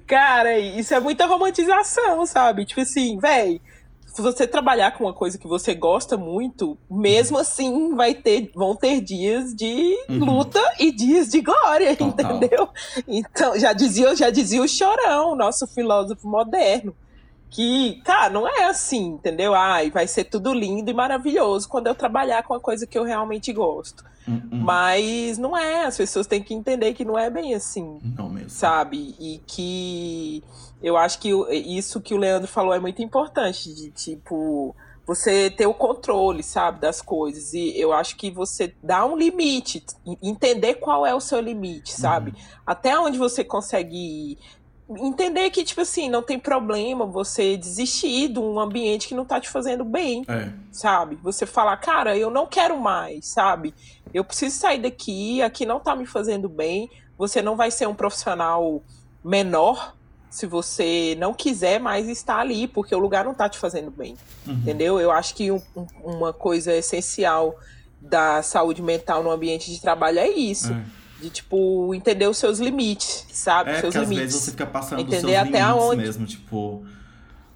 Cara, isso é muita romantização, sabe? Tipo assim, véi, se você trabalhar com uma coisa que você gosta muito, mesmo assim vai ter, vão ter dias de Uhum. luta e dias de glória, Total. entendeu? Então, já dizia, já dizia o Chorão, nosso filósofo moderno. Que, cara, não é assim, entendeu? Ai, vai ser tudo lindo e maravilhoso quando eu trabalhar com a coisa que eu realmente gosto. Hum, hum. Mas não é, as pessoas têm que entender que não é bem assim Não mesmo. sabe? E que eu acho que isso que o Leandro falou é muito importante, de tipo, você ter o controle, sabe, das coisas. E eu acho que você dá um limite, entender qual é o seu limite, sabe? Até onde você consegue ir. Entender que, tipo assim, não tem problema você desistir de um ambiente que não tá te fazendo bem É. sabe? Você falar, cara, eu não quero mais, sabe? Eu preciso sair daqui, aqui não tá me fazendo bem. Você não vai ser um profissional menor se você não quiser mais estar ali, porque o lugar não tá te fazendo bem, Uhum. entendeu? Eu acho que um- um- uma coisa essencial da saúde mental no ambiente de trabalho é isso. É. De, tipo, entender os seus limites, sabe? É, seus porque às limites. vezes você fica passando Entender dos seus até limites aonde- mesmo, tipo...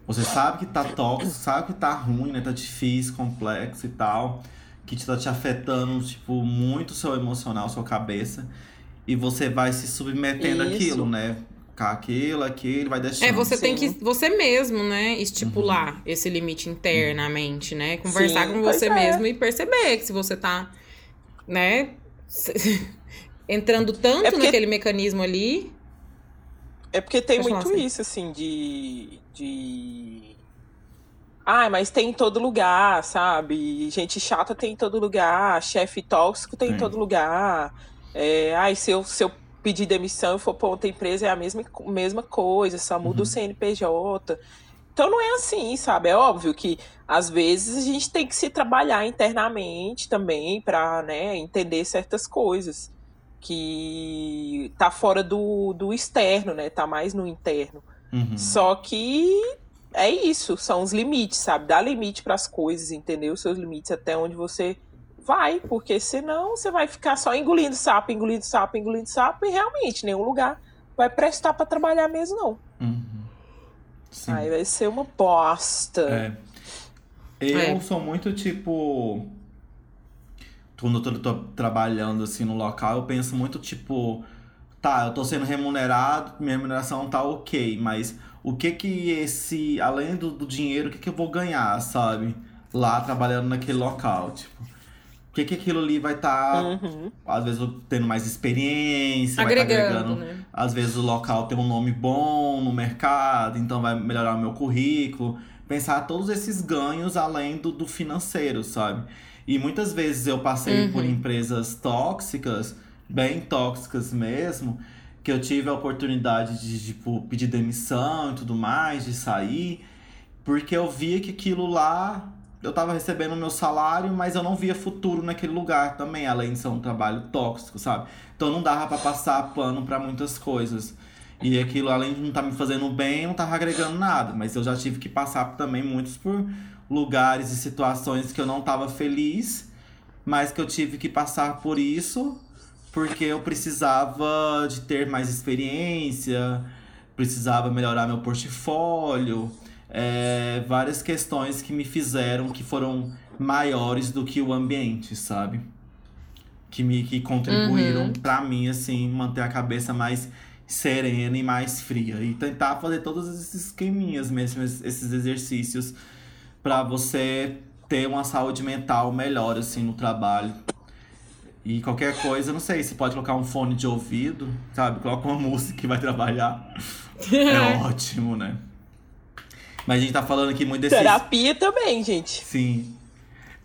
Você sabe que tá tóxico, sabe que tá ruim, né? Tá difícil, complexo e tal. Que tá te afetando, tipo, muito o seu emocional, sua cabeça. E você vai se submetendo Isso. àquilo, né? Aquilo, aquilo, vai deixando. É, você tem que, você mesmo, né, estipular esse limite internamente, né? Conversar Sim, com você é. mesmo e perceber que se você tá, né, entrando tanto É porque- naquele mecanismo ali. É porque tem Pode muito isso, assim, de. de... Ah, mas tem em todo lugar, sabe? Gente chata tem em todo lugar, chefe tóxico tem em Tem. todo lugar. É, ai, se eu, se eu pedir demissão e for pra outra empresa, é a mesma, mesma coisa, só muda Uhum. o CNPJ. Então não é assim, sabe? É óbvio que às vezes a gente tem que se trabalhar internamente também pra, né, entender certas coisas que tá fora do, do externo, né? Tá mais no interno. Uhum. Só que é isso, são os limites, sabe? Dá limite pras coisas, entendeu? Os seus limites até onde você vai, porque senão você vai ficar só engolindo sapo, engolindo sapo, engolindo sapo e realmente nenhum lugar vai prestar pra trabalhar mesmo não. Uhum. Aí vai ser uma bosta. É. Eu É. sou muito tipo. Quando eu tô, trabalhando assim no local, eu penso muito tipo. Tá, eu tô sendo remunerado, minha remuneração tá ok, mas o que que esse, além do, do dinheiro, o que que eu vou ganhar, sabe? Lá trabalhando naquele local, tipo. O que que aquilo ali vai estar, tá, uhum. às vezes, tendo mais experiência, agregando, vai tá agregando. Né? Às vezes o local tem um nome bom no mercado, então vai melhorar o meu currículo. Pensar todos esses ganhos além do, do financeiro, sabe? E muitas vezes eu passei uhum. por empresas tóxicas, bem tóxicas mesmo, que eu tive a oportunidade de, tipo, pedir demissão e tudo mais, de sair, porque eu via que aquilo lá eu tava recebendo o meu salário, mas eu não via futuro naquele lugar também, além de ser um trabalho tóxico, sabe? Então não dava para passar pano para muitas coisas. E aquilo, além de não estar tá me fazendo bem, não tava agregando nada. Mas eu já tive que passar também muitos por lugares e situações que eu não estava feliz, mas que eu tive que passar por isso porque eu precisava de ter mais experiência, precisava melhorar meu portfólio, é, várias questões que me fizeram que foram maiores do que o ambiente, sabe? Que me que contribuíram uhum. para mim assim manter a cabeça mais serena e mais fria e tentar fazer todos esses esqueminhas mesmo esses exercícios para você ter uma saúde mental melhor assim no trabalho. E qualquer coisa, não sei, você pode colocar um fone de ouvido, sabe? Coloca uma música que vai trabalhar. é ótimo, né? Mas a gente tá falando aqui muito desse. Terapia também, gente. Sim.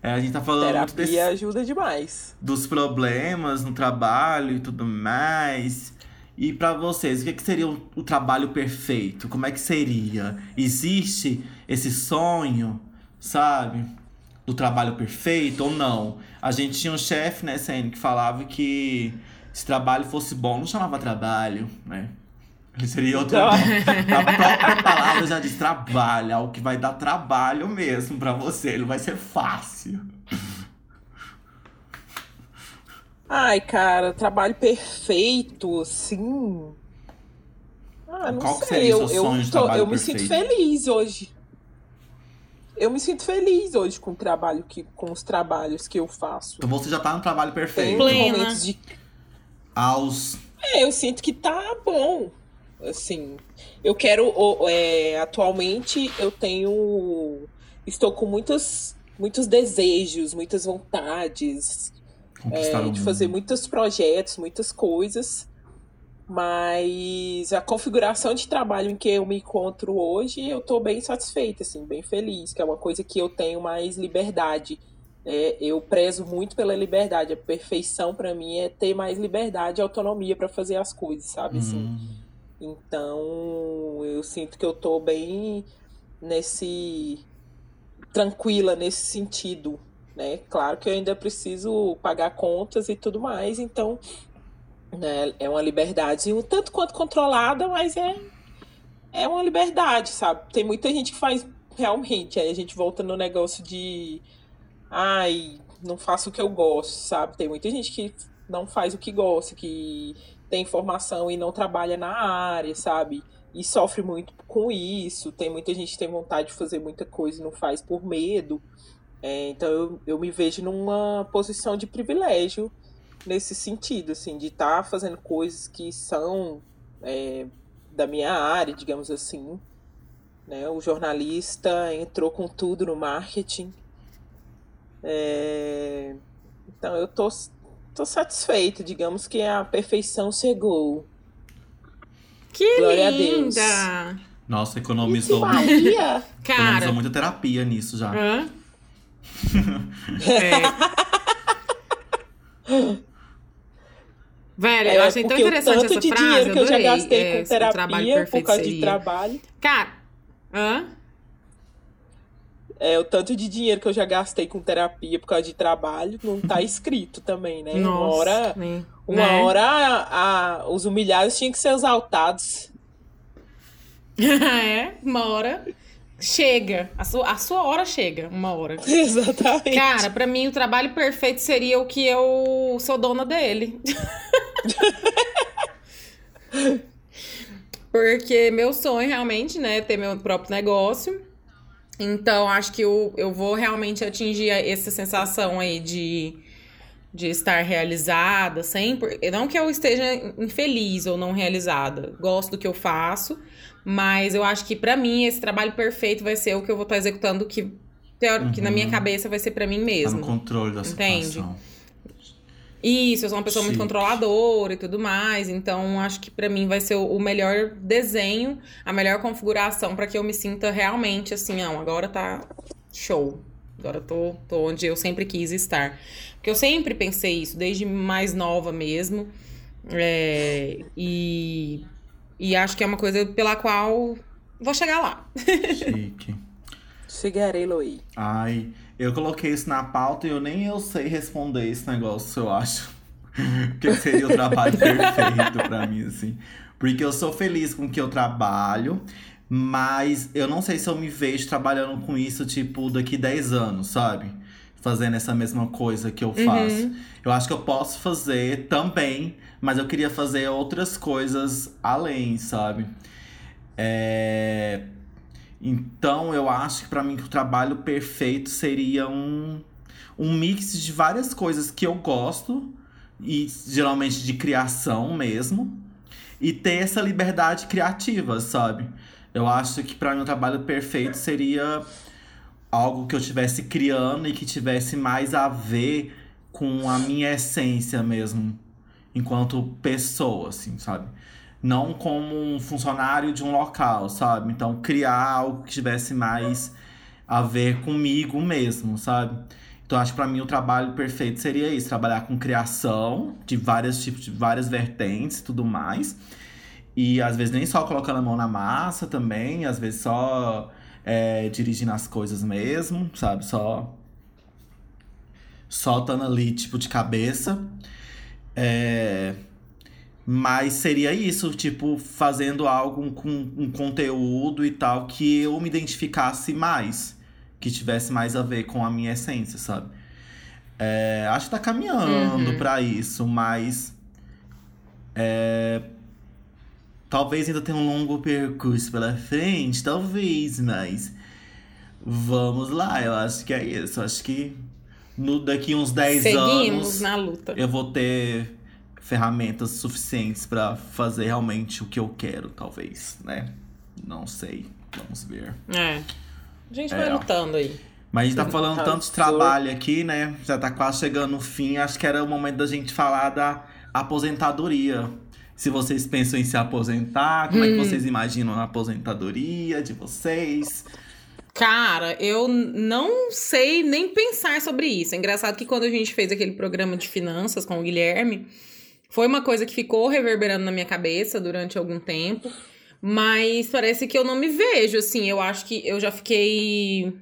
É, a gente tá falando Terapia muito desse... ajuda demais. Dos problemas no trabalho e tudo mais. E para vocês, o que, que seria o, o, trabalho perfeito? Como é que seria? Existe esse sonho? Sabe? Do trabalho perfeito ou não. A gente tinha um chefe, né, CN, que falava que se trabalho fosse bom, não chamava trabalho, né? Ele seria outro. a própria palavra já diz trabalho, algo que vai dar trabalho mesmo para você, ele vai ser fácil. Ai, cara, trabalho perfeito, sim. Ah, não Qual sei. seria o eu, de trabalho eu me sinto feliz hoje eu me sinto feliz hoje com o trabalho que com os trabalhos que eu faço. Então você já tá no trabalho perfeito. Tem momentos de aos É, eu sinto que tá bom. Assim, eu quero é, atualmente eu tenho estou com muitos muitos desejos, muitas vontades é, de fazer muitos projetos, muitas coisas. Mas a configuração de trabalho em que eu me encontro hoje, eu estou bem satisfeita, assim, bem feliz, que é uma coisa que eu tenho mais liberdade. É, eu prezo muito pela liberdade. A perfeição para mim é ter mais liberdade e autonomia para fazer as coisas, sabe? Assim. Hum. Então, eu sinto que eu estou bem nesse tranquila nesse sentido, né? Claro que eu ainda preciso pagar contas e tudo mais, então né? É uma liberdade um tanto quanto controlada, mas é, é uma liberdade, sabe? Tem muita gente que faz realmente, aí a gente volta no negócio de ai, não faço o que eu gosto, sabe? Tem muita gente que não faz o que gosta, que tem formação e não trabalha na área, sabe? E sofre muito com isso. Tem muita gente que tem vontade de fazer muita coisa e não faz por medo. É, então eu, eu me vejo numa posição de privilégio nesse sentido, assim, de estar tá fazendo coisas que são é, da minha área, digamos assim. Né? O jornalista entrou com tudo no marketing. É... Então eu tô, tô satisfeito, digamos que a perfeição chegou. Que Glória linda! A Deus. Nossa, economizou. Cara. Economizou muita terapia nisso já. Hã? é. Velho, eu é, achei tão interessante essa de frase. dinheiro que eu já gastei é, com terapia por causa seria. de trabalho. Cara, hã? É, o tanto de dinheiro que eu já gastei com terapia por causa de trabalho não tá escrito também, né? Nossa, uma hora, né? uma hora a, a, os humilhados tinham que ser exaltados. é, uma hora chega. A sua, a sua hora chega, uma hora. Exatamente. Cara, para mim o trabalho perfeito seria o que eu sou dona dele. Porque meu sonho realmente, né, é ter meu próprio negócio. Então, acho que eu, eu vou realmente atingir essa sensação aí de, de estar realizada, sempre. Não que eu esteja infeliz ou não realizada. Gosto do que eu faço, Mas eu acho que para mim esse trabalho perfeito vai ser o que eu vou estar executando que, teórico, que na minha Uhum. cabeça vai ser para mim Tá mesmo. no controle da Entende? situação. Isso, eu sou uma pessoa muito Chique. controladora e tudo mais, então acho que pra mim vai ser o melhor desenho, a melhor configuração pra que eu me sinta realmente assim, não, agora tá show. Agora tô, tô onde eu sempre quis estar. Porque eu sempre pensei isso, desde mais nova mesmo. É, e, e acho que é uma coisa pela qual vou chegar lá. Chique. Chegarei, Loi. Ai, eu coloquei isso na pauta e eu nem eu sei responder esse negócio, eu acho. O que seria o trabalho perfeito pra mim, assim. Porque eu sou feliz com o que eu trabalho, mas eu não sei se eu me vejo trabalhando com isso, tipo, daqui 10 anos, sabe? Fazendo essa mesma coisa que eu faço. Eu acho que eu posso fazer também, mas eu queria fazer outras coisas além, sabe? É... Então eu acho que pra mim o trabalho perfeito seria um, um mix de várias coisas que eu gosto, e geralmente de criação mesmo, e ter essa liberdade criativa, sabe? Eu acho que pra mim o trabalho perfeito seria algo que eu estivesse criando e que tivesse mais a ver com a minha essência mesmo, enquanto pessoa, assim, sabe? Não como um funcionário de um local, sabe? Então, criar algo que tivesse mais a ver comigo mesmo, sabe? Então, acho que pra mim o trabalho perfeito seria isso: trabalhar com criação de vários tipos, de várias vertentes e tudo mais. E às vezes nem só colocando a mão na massa também, às vezes só é, dirigindo as coisas mesmo, sabe? Só. Só estando ali, tipo, de cabeça. É. Mas seria isso, tipo, fazendo algo com um conteúdo e tal que eu me identificasse mais. Que tivesse mais a ver com a minha essência, sabe? É, acho que tá caminhando Uhum. pra isso, mas. é, talvez ainda tenha um longo percurso pela frente, talvez, mas. Vamos lá, eu acho que é isso. Acho que no, daqui uns 10 Seguimos anos na luta. eu vou ter ferramentas suficientes pra fazer realmente o que eu quero, talvez, né? Não sei. Vamos ver. É. A gente É, vai ó. lutando aí. Mas a gente tá falando tanto de trabalho aqui, né? Já tá quase chegando no fim. Acho que era o momento da gente falar da aposentadoria. Se vocês pensam em se aposentar, como é que vocês imaginam a aposentadoria de vocês? Cara, eu não sei nem pensar sobre isso. É engraçado que quando a gente fez aquele programa de finanças com o Guilherme, foi uma coisa que ficou reverberando na minha cabeça durante algum tempo. Mas parece que eu não me vejo, assim. Eu acho que eu já fiquei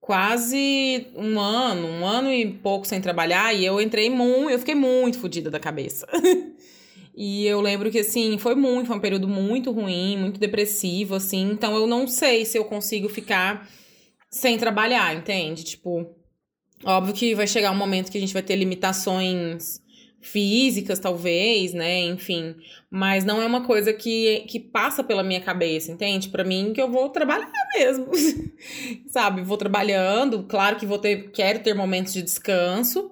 quase um ano, um ano e pouco sem trabalhar. E eu entrei muito, eu fiquei muito fodida da cabeça. E eu lembro que, assim, foi muito, foi um período muito ruim, muito depressivo, assim. Então eu não sei se eu consigo ficar sem trabalhar, entende? Tipo, óbvio que vai chegar um momento que a gente vai ter limitações físicas, talvez, né? Enfim. Mas não é uma coisa que, que passa pela minha cabeça, entende? Pra mim, que eu vou trabalhar mesmo. Sabe? Vou trabalhando, claro que vou ter, quero ter momentos de descanso.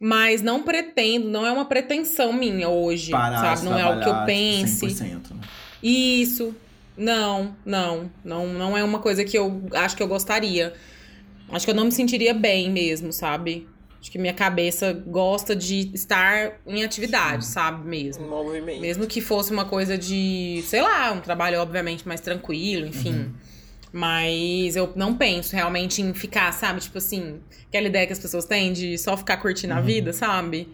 Mas não pretendo, não é uma pretensão minha hoje, Parar sabe? Não é algo que eu trabalhar, pense. 100%, né? Isso. Não, não, não, não é uma coisa que eu acho que eu gostaria. Acho que eu não me sentiria bem mesmo, sabe? Acho que minha cabeça gosta de estar em atividade, sabe? Mesmo. Um movimento. Mesmo que fosse uma coisa de, sei lá, um trabalho obviamente mais tranquilo, enfim. Mas eu não penso realmente em ficar, sabe? Tipo assim, aquela ideia que as pessoas têm de só ficar curtindo a vida, sabe?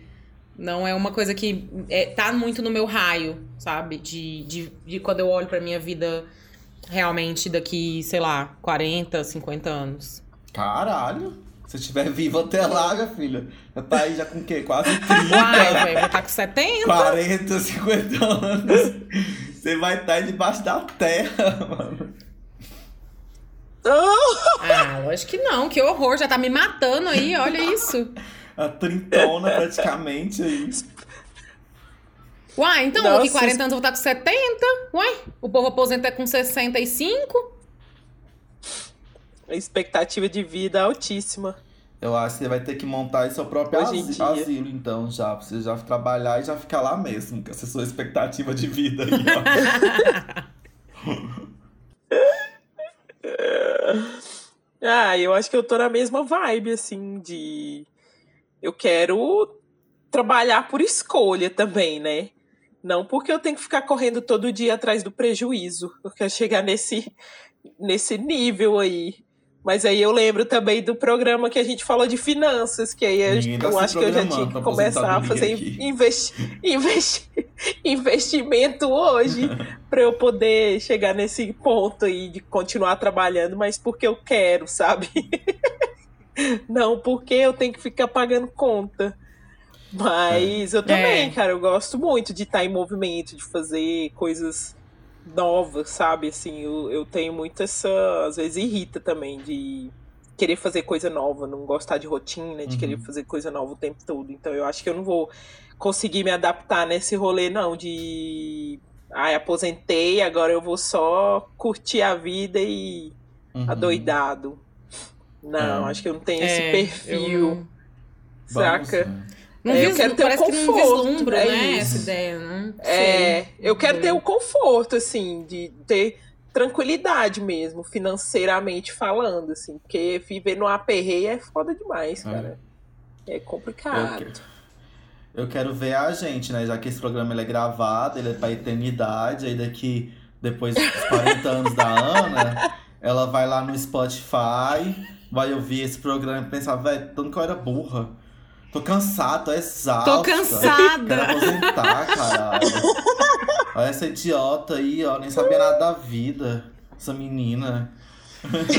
Não é uma coisa que é, tá muito no meu raio, sabe? De, de, de quando eu olho pra minha vida realmente daqui, sei lá, 40, 50 anos. Caralho! Se estiver vivo até lá, minha filha. Já tá aí já com o quê? Quase 30, Uai, velho, vou estar com 70. 40, 50 anos. Você vai estar debaixo da terra, mano. Ah, lógico que não, que horror, já tá me matando aí, olha isso. A trintona praticamente aí. Uai, então, Nossa. daqui 40 anos eu vou estar com 70. Uai, o povo aposenta com 65. A expectativa de vida é altíssima. Eu acho que você vai ter que montar seu próprio Hoje em asi- dia. asilo, então, já. Pra você já trabalhar e já ficar lá mesmo, com essa sua expectativa de vida aí, ó. Ah, eu acho que eu tô na mesma vibe, assim, de. Eu quero trabalhar por escolha também, né? Não porque eu tenho que ficar correndo todo dia atrás do prejuízo. Quero chegar nesse, nesse nível aí. Mas aí eu lembro também do programa que a gente falou de finanças, que aí eu, eu acho que eu já tinha que começar a fazer investi investi investimento hoje para eu poder chegar nesse ponto aí de continuar trabalhando, mas porque eu quero, sabe? Não porque eu tenho que ficar pagando conta. Mas é. eu também, é. cara, eu gosto muito de estar em movimento, de fazer coisas novas, sabe? Assim, eu, eu tenho muito essa. Às vezes irrita também de querer fazer coisa nova, não gostar de rotina, de uhum. querer fazer coisa nova o tempo todo. Então eu acho que eu não vou conseguir me adaptar nesse rolê, não, de. Ai, aposentei, agora eu vou só curtir a vida e uhum. adoidado. Não, é. acho que eu não tenho é, esse perfil. Saca? Vamos, né? Não é, eu quero ter parece o conforto, que é né, essa ideia, né? É, eu quero ter o conforto, assim, de ter tranquilidade mesmo, financeiramente falando, assim, porque viver no aperreio é foda demais, é. cara. É, é complicado. Eu, eu quero ver a gente, né, já que esse programa ele é gravado, ele é pra eternidade, aí daqui, depois dos 40 anos da Ana, ela vai lá no Spotify, vai ouvir esse programa e pensar, velho, tanto que eu era burra. Tô cansado, tô exausto. Tô cansada. Quero aposentar, caralho. Olha essa idiota aí, ó. Nem sabia nada da vida. Essa menina.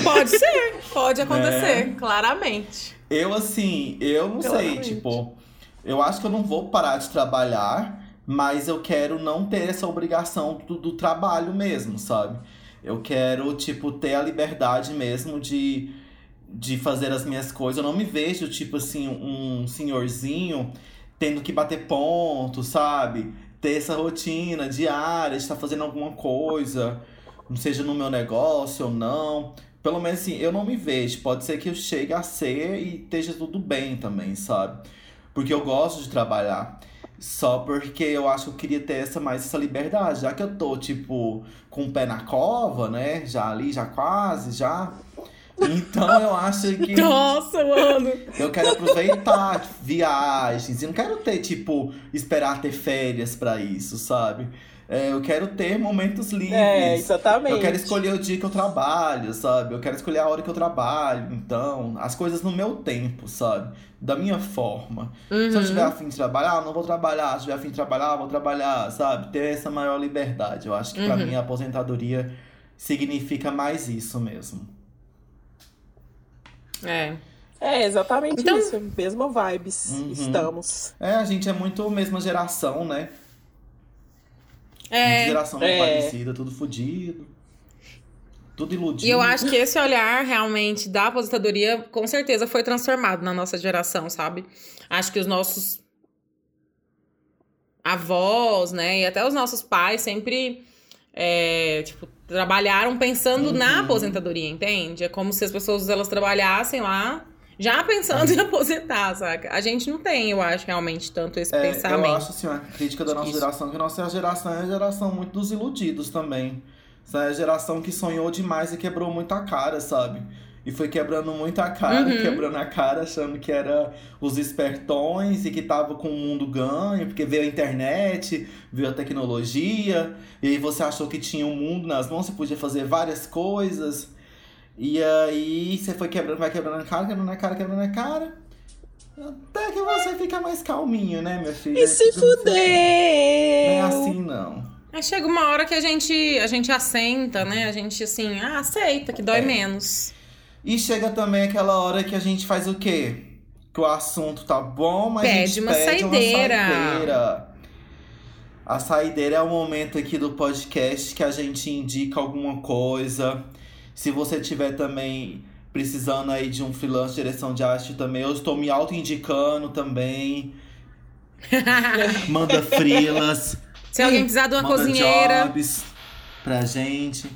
Pode ser, pode acontecer, é. claramente. Eu, assim, eu não claramente. sei, tipo, eu acho que eu não vou parar de trabalhar, mas eu quero não ter essa obrigação do, do trabalho mesmo, sabe? Eu quero, tipo, ter a liberdade mesmo de de fazer as minhas coisas. Eu não me vejo, tipo assim, um senhorzinho tendo que bater ponto, sabe? Ter essa rotina diária, de estar fazendo alguma coisa, seja no meu negócio ou não. Pelo menos assim, eu não me vejo. Pode ser que eu chegue a ser e esteja tudo bem também, sabe? Porque eu gosto de trabalhar. Só porque eu acho que eu queria ter essa mais essa liberdade. Já que eu tô, tipo, com o pé na cova, né? Já ali, já quase, já. Então eu acho que. Nossa, mano! Eu quero aproveitar viagens. E não quero ter, tipo, esperar ter férias para isso, sabe? É, eu quero ter momentos livres. É, exatamente. Eu quero escolher o dia que eu trabalho, sabe? Eu quero escolher a hora que eu trabalho. Então, as coisas no meu tempo, sabe? Da minha forma. Uhum. Se eu tiver afim de trabalhar, não vou trabalhar. Se tiver afim de trabalhar, vou trabalhar, sabe? Ter essa maior liberdade. Eu acho que uhum. pra mim a aposentadoria significa mais isso mesmo. É. É, exatamente então... isso. Mesma vibes. Uhum. Estamos. É, a gente é muito mesma geração, né? É. geração é. parecida, tudo fodido. Tudo iludido. E eu acho que esse olhar realmente da aposentadoria, com certeza, foi transformado na nossa geração, sabe? Acho que os nossos avós, né, e até os nossos pais sempre, é, tipo, trabalharam pensando uhum. na aposentadoria, entende? É como se as pessoas elas trabalhassem lá já pensando em aposentar, saca? A gente não tem, eu acho, realmente tanto esse é, pensamento. Eu acho, assim, a crítica da nossa Isso. geração, que a nossa geração é a geração muito dos iludidos também. Essa é a geração que sonhou demais e quebrou muito a cara, sabe? E foi quebrando muito a cara, uhum. quebrando a cara, achando que era os espertões e que tava com o mundo ganho, porque veio a internet, veio a tecnologia, e aí você achou que tinha um mundo nas mãos, você podia fazer várias coisas. E aí você foi quebrando, vai quebrando a cara, quebrando a cara, quebrando a cara. Até que você fica mais calminho, né, minha filha? E se fuder! Não é assim, não. Aí chega uma hora que a gente, a gente assenta, né? A gente, assim, ah, aceita, que dói é. menos. E chega também aquela hora que a gente faz o quê? Que o assunto tá bom, mas pede a gente uma pede saideira. uma saideira. A saideira é o momento aqui do podcast que a gente indica alguma coisa. Se você tiver também precisando aí de um freelance de direção de arte também, eu estou me auto-indicando também. Manda frilas. Se alguém precisar de uma cozinheira. Jobs pra gente.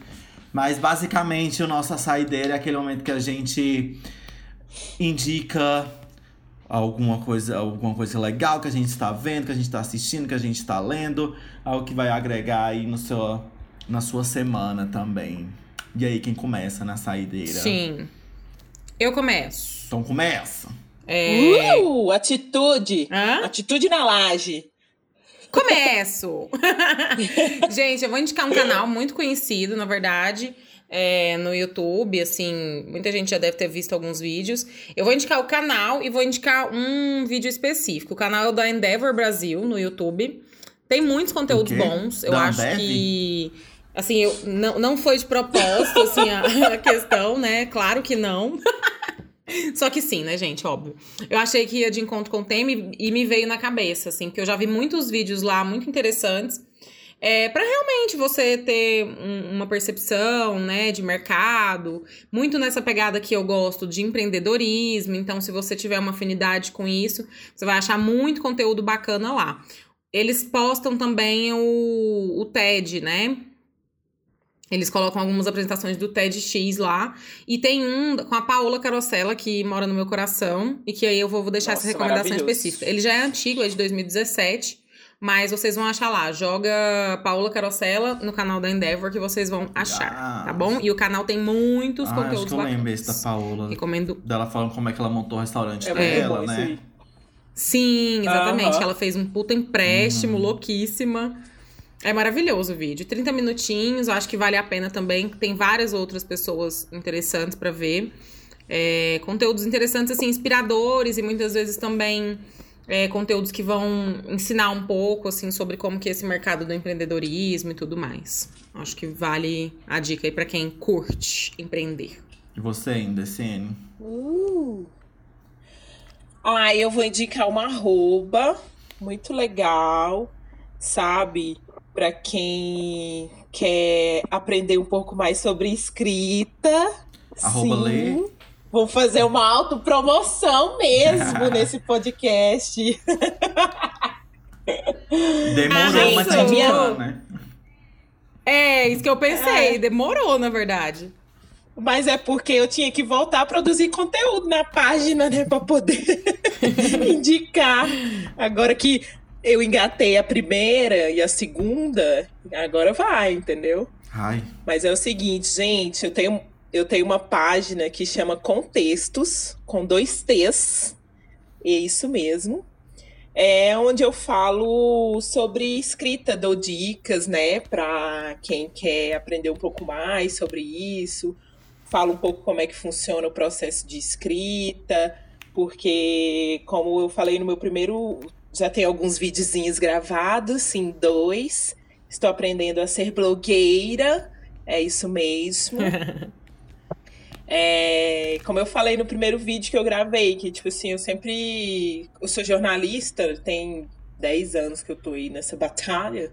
Mas basicamente o nosso saideira é aquele momento que a gente indica alguma coisa, alguma coisa legal que a gente está vendo, que a gente está assistindo, que a gente está lendo, algo que vai agregar aí no seu, na sua semana também. E aí, quem começa na saideira? Sim. Eu começo. Então começa. É... Uh, atitude! Hã? Atitude na laje. Começo! Gente, eu vou indicar um canal muito conhecido, na verdade, é, no YouTube, assim, muita gente já deve ter visto alguns vídeos. Eu vou indicar o canal e vou indicar um vídeo específico. O canal é o da Endeavor Brasil, no YouTube. Tem muitos conteúdos bons. Eu Da acho Ambev? que. Assim, eu, não, não foi de propósito, assim, a, a questão, né? Claro que não. Só que sim, né, gente? Óbvio. Eu achei que ia de encontro com o tema e, e me veio na cabeça, assim, porque eu já vi muitos vídeos lá muito interessantes. É, para realmente você ter um- uma percepção, né, de mercado, muito nessa pegada que eu gosto de empreendedorismo. Então, se você tiver uma afinidade com isso, você vai achar muito conteúdo bacana lá. Eles postam também o, o TED, né? Eles colocam algumas apresentações do TEDx lá. E tem um com a Paola Carosella, que mora no meu coração. E que aí eu vou deixar Nossa, essa recomendação específica. Ele já é antigo, é de 2017. Mas vocês vão achar lá. Joga Paola Carosella no canal da Endeavor que vocês vão achar, Ah. tá bom? E o canal tem muitos Ah, acho conteúdos que eu lembro esse da Paola. Recomendo. Dela falando como é que ela montou o restaurante É dela, isso né? Sim, exatamente. Ela fez um puta empréstimo, Uhum. louquíssima. É maravilhoso o vídeo. 30 minutinhos, eu acho que vale a pena também. Tem várias outras pessoas interessantes pra ver. É, conteúdos interessantes, assim, inspiradores e muitas vezes também é, conteúdos que vão ensinar um pouco, assim, sobre como que é esse mercado do empreendedorismo e tudo mais. Acho que vale a dica aí pra quem curte empreender. E você ainda, CN? Uh. Ah, eu vou indicar uma arroba muito legal, sabe? Pra quem quer aprender um pouco mais sobre escrita. Arroba Sim. lê. Vou fazer uma autopromoção mesmo nesse podcast. Demorou, Ah, mas indicando, né? É, isso que eu pensei. É. Demorou, na verdade. Mas é porque eu tinha que voltar a produzir conteúdo na página, né? Pra poder indicar. Agora que eu engatei a primeira e a segunda, agora vai, entendeu? Ai, Mas é o seguinte, gente, eu tenho, eu tenho uma página que chama Contextos, com dois T's. É isso mesmo. É onde eu falo sobre escrita, dou dicas, né, para quem quer aprender um pouco mais sobre isso. Falo um pouco como é que funciona o processo de escrita, porque, como eu falei no meu primeiro, já tem alguns videozinhos gravados, sim, dois. Estou aprendendo a ser blogueira, é isso mesmo. É, como eu falei no primeiro vídeo que eu gravei, que tipo assim, eu sempre. Eu sou jornalista, tem 10 anos que eu tô aí nessa batalha.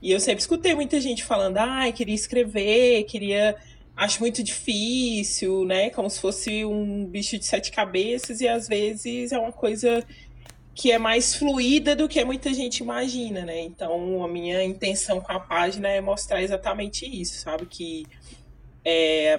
E eu sempre escutei muita gente falando, ai, queria escrever, queria. Acho muito difícil, né? Como se fosse um bicho de sete cabeças, e às vezes é uma coisa que é mais fluida do que muita gente imagina, né? Então, a minha intenção com a página é mostrar exatamente isso, sabe? Que é,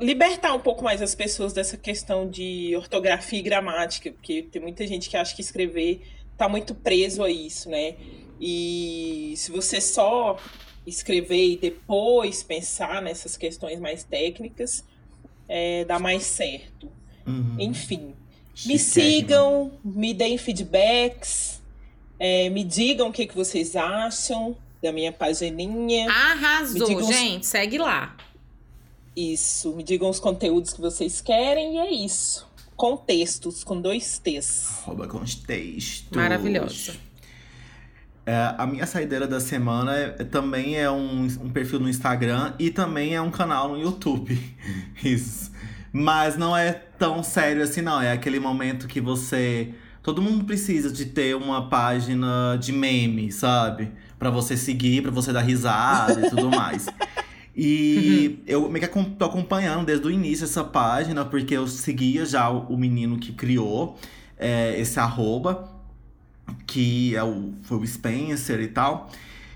libertar um pouco mais as pessoas dessa questão de ortografia e gramática, porque tem muita gente que acha que escrever tá muito preso a isso, né? E se você só escrever e depois pensar nessas questões mais técnicas, é, dá mais certo. uhum. Enfim, me Chiquérrimo. sigam, me deem feedbacks, é, me digam o que, que vocês acham da minha pagininha. Arrasou, uns- gente. Segue lá. Isso, me digam os conteúdos que vocês querem e é isso. Contextos com dois T's. Arroba contextos. Maravilhosa. É, a minha saideira da semana é- é- também é um, um perfil no Instagram e também é um canal no YouTube. Isso. Mas não é tão sério assim, não. É aquele momento que você. Todo mundo precisa de ter uma página de meme, sabe? Pra você seguir, pra você dar risada e tudo mais. E eu meio que tô acompanhando desde o início essa página, porque eu seguia já o, menino que criou é, esse arroba que é o, foi o Spencer e tal.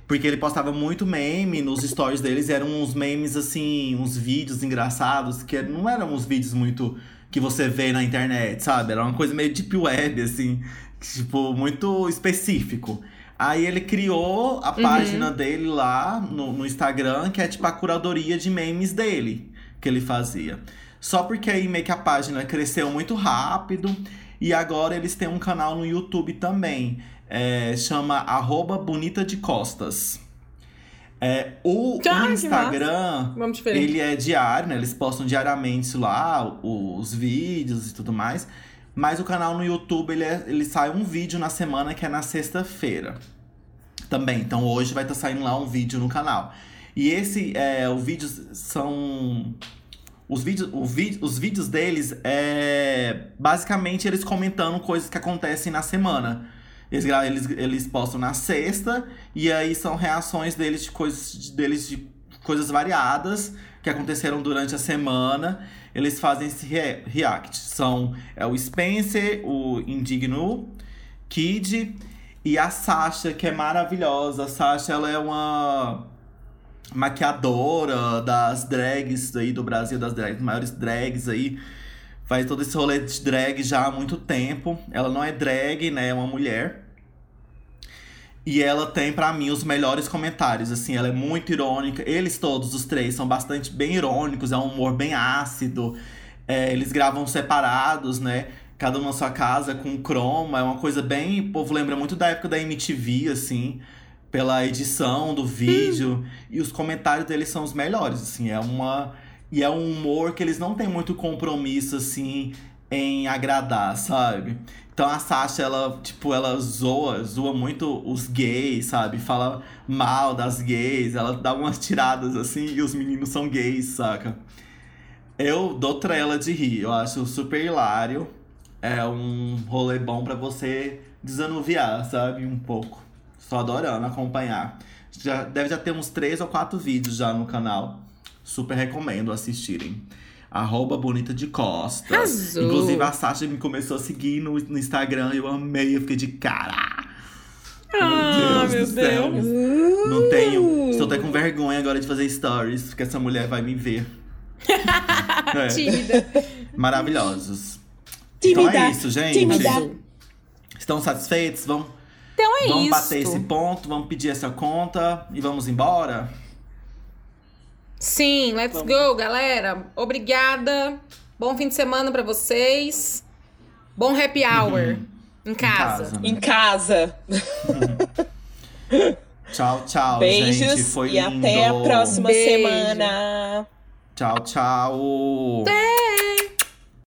Porque ele postava muito meme nos stories deles, eram uns memes assim, uns vídeos engraçados, que não eram uns vídeos muito que você vê na internet, sabe? Era uma coisa meio deep web, assim, tipo, muito específico. Aí ele criou a página dele lá no, no Instagram, que é tipo a curadoria de memes dele que ele fazia. Só porque aí meio que a página cresceu muito rápido. E agora eles têm um canal no YouTube também. É, chama arroba Bonita de Costas. É, o, Ah, o Instagram, ele é diário, né? Eles postam diariamente lá os vídeos e tudo mais. Mas o canal no YouTube, ele, é- ele sai um vídeo na semana, que é na sexta-feira. Também. Então hoje vai estar saindo lá um vídeo no canal. E esse, é, os vídeos são... Os vídeos, o os vídeos deles é basicamente eles comentando coisas que acontecem na semana. Eles, eles, eles postam na sexta e aí são reações deles de coisas deles de coisas variadas que aconteceram durante a semana. Eles fazem esse re- react. São é o Spencer, o Indigno, Kid e a Sasha, que é maravilhosa. A Sasha ela é uma maquiadora das drags aí do Brasil, das drags, maiores drags aí. Faz todo esse rolê de drag já há muito tempo. Ela não é drag, né? É uma mulher. E ela tem, pra mim, os melhores comentários. Assim, ela é muito irônica. Eles todos, os três, são bastante bem irônicos. É um humor bem ácido. É, eles gravam separados, né? Cada um na sua casa, com croma. É uma coisa bem. O povo lembra muito da época da MTV, assim. Pela edição do vídeo. E os comentários deles são os melhores, assim. É uma. E é um humor que eles não têm muito compromisso, assim, em agradar, sabe? Então a Sasha, ela, tipo, ela zoa, zoa muito os gays, sabe? Fala mal das gays, ela dá umas tiradas assim e os meninos são gays, saca? Eu dou trela de rir, eu acho super hilário. É um rolê bom pra você desanuviar, sabe? Um pouco. Estou adorando acompanhar. Já, deve já ter uns três ou quatro vídeos já no canal. Super recomendo assistirem. Arroba Bonita de Costas. Arrasou. Inclusive, a Sasha me começou a seguir no, no Instagram e eu amei, eu fiquei de cara. Ah, Deus meu do céu. Deus. Não tenho. Estou até com vergonha agora de fazer stories, porque essa mulher vai me ver. É, Tímida. maravilhosos. Tímida, Então é isso, gente. tímida. Estão satisfeitos? Vamos, Então é vamos isso. bater esse ponto, vamos pedir essa conta e vamos embora? Sim, let's Vamos. go, galera. Obrigada. Bom fim de semana pra vocês. Bom happy hour em casa. Em casa. Tchau, tchau, Beijos gente. Foi e lindo. até a próxima Beijo. semana. Tchau, tchau. Até!